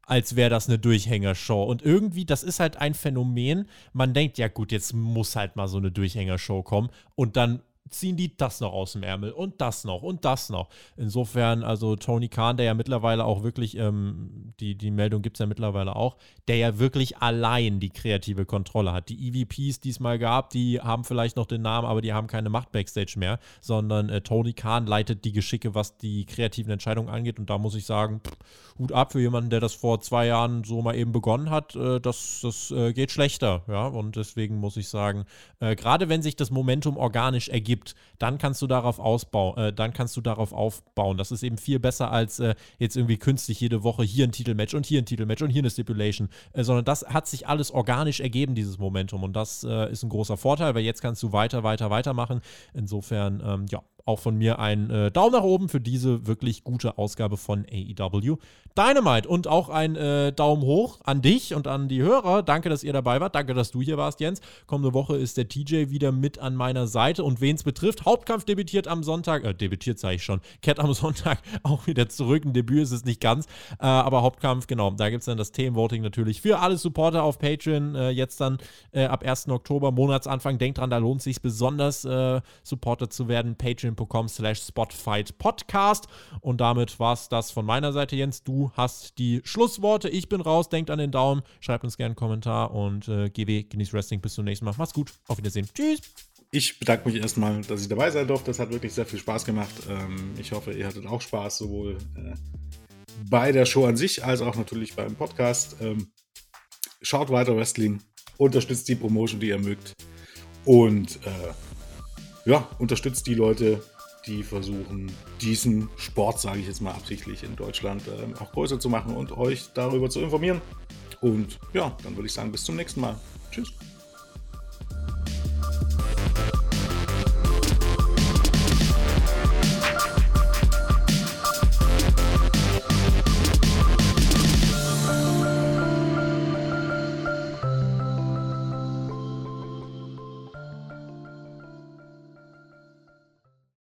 als wäre das eine Durchhängershow. Und irgendwie, das ist halt ein Phänomen. Man denkt, ja gut, jetzt muss halt mal so eine Durchhängershow kommen. Und dann ziehen die das noch aus dem Ärmel und das noch und das noch. Insofern, also Tony Khan, der ja mittlerweile auch wirklich, ähm, die, die Meldung gibt es ja mittlerweile auch, der ja wirklich allein die kreative Kontrolle hat. Die EVPs, die es mal gab, die haben vielleicht noch den Namen, aber die haben keine Macht Backstage mehr, sondern äh, Tony Khan leitet die Geschicke, was die kreativen Entscheidungen angeht. Und da muss ich sagen, pff, Hut ab für jemanden, der das vor zwei Jahren so mal eben begonnen hat. Äh, das das äh, geht schlechter, ja. Und deswegen muss ich sagen, äh, gerade wenn sich das Momentum organisch ergibt, gibt, dann kannst du darauf ausbauen, äh, dann kannst du darauf aufbauen. Das ist eben viel besser als äh, jetzt irgendwie künstlich jede Woche hier ein Titelmatch und hier ein Titelmatch und hier eine Stipulation, äh, sondern das hat sich alles organisch ergeben, dieses Momentum. Und das äh, ist ein großer Vorteil, weil jetzt kannst du weiter, weiter, weitermachen. Insofern, ähm, ja, auch von mir ein äh, Daumen nach oben für diese wirklich gute Ausgabe von AEW Dynamite und auch ein äh, Daumen hoch an dich und an die Hörer. Danke, dass ihr dabei wart. Danke, dass du hier warst, Jens. Kommende Woche ist der TJ wieder mit an meiner Seite und wen es betrifft, Hauptkampf debütiert am Sonntag, äh, debütiert sage ich schon, Cat am Sonntag auch wieder zurück. Ein Debüt ist es nicht ganz, äh, aber Hauptkampf, genau. Da gibt es dann das Themenvoting natürlich für alle Supporter auf Patreon. Äh, jetzt dann äh, ab 1. Oktober, Monatsanfang. Denkt dran, da lohnt es sich besonders, äh, Supporter zu werden. Patreon.com slash Spotfight Podcast. Und damit war es das von meiner Seite, Jens. Du hast die Schlussworte. Ich bin raus. Denkt an den Daumen. Schreibt uns gerne einen Kommentar und äh, GW, genießt Wrestling. Bis zum nächsten Mal. Mach's gut. Auf Wiedersehen. Tschüss. Ich bedanke mich erstmal, dass ich dabei sein durfte. Das hat wirklich sehr viel Spaß gemacht. Ähm, ich hoffe, ihr hattet auch Spaß, sowohl äh, bei der Show an sich als auch natürlich beim Podcast. Ähm, schaut weiter Wrestling, unterstützt die Promotion, die ihr mögt. Und äh, ja, unterstützt die Leute, die versuchen, diesen Sport, sage ich jetzt mal absichtlich, in Deutschland äh, auch größer zu machen und euch darüber zu informieren. Und ja, dann würde ich sagen, bis zum nächsten Mal. Tschüss.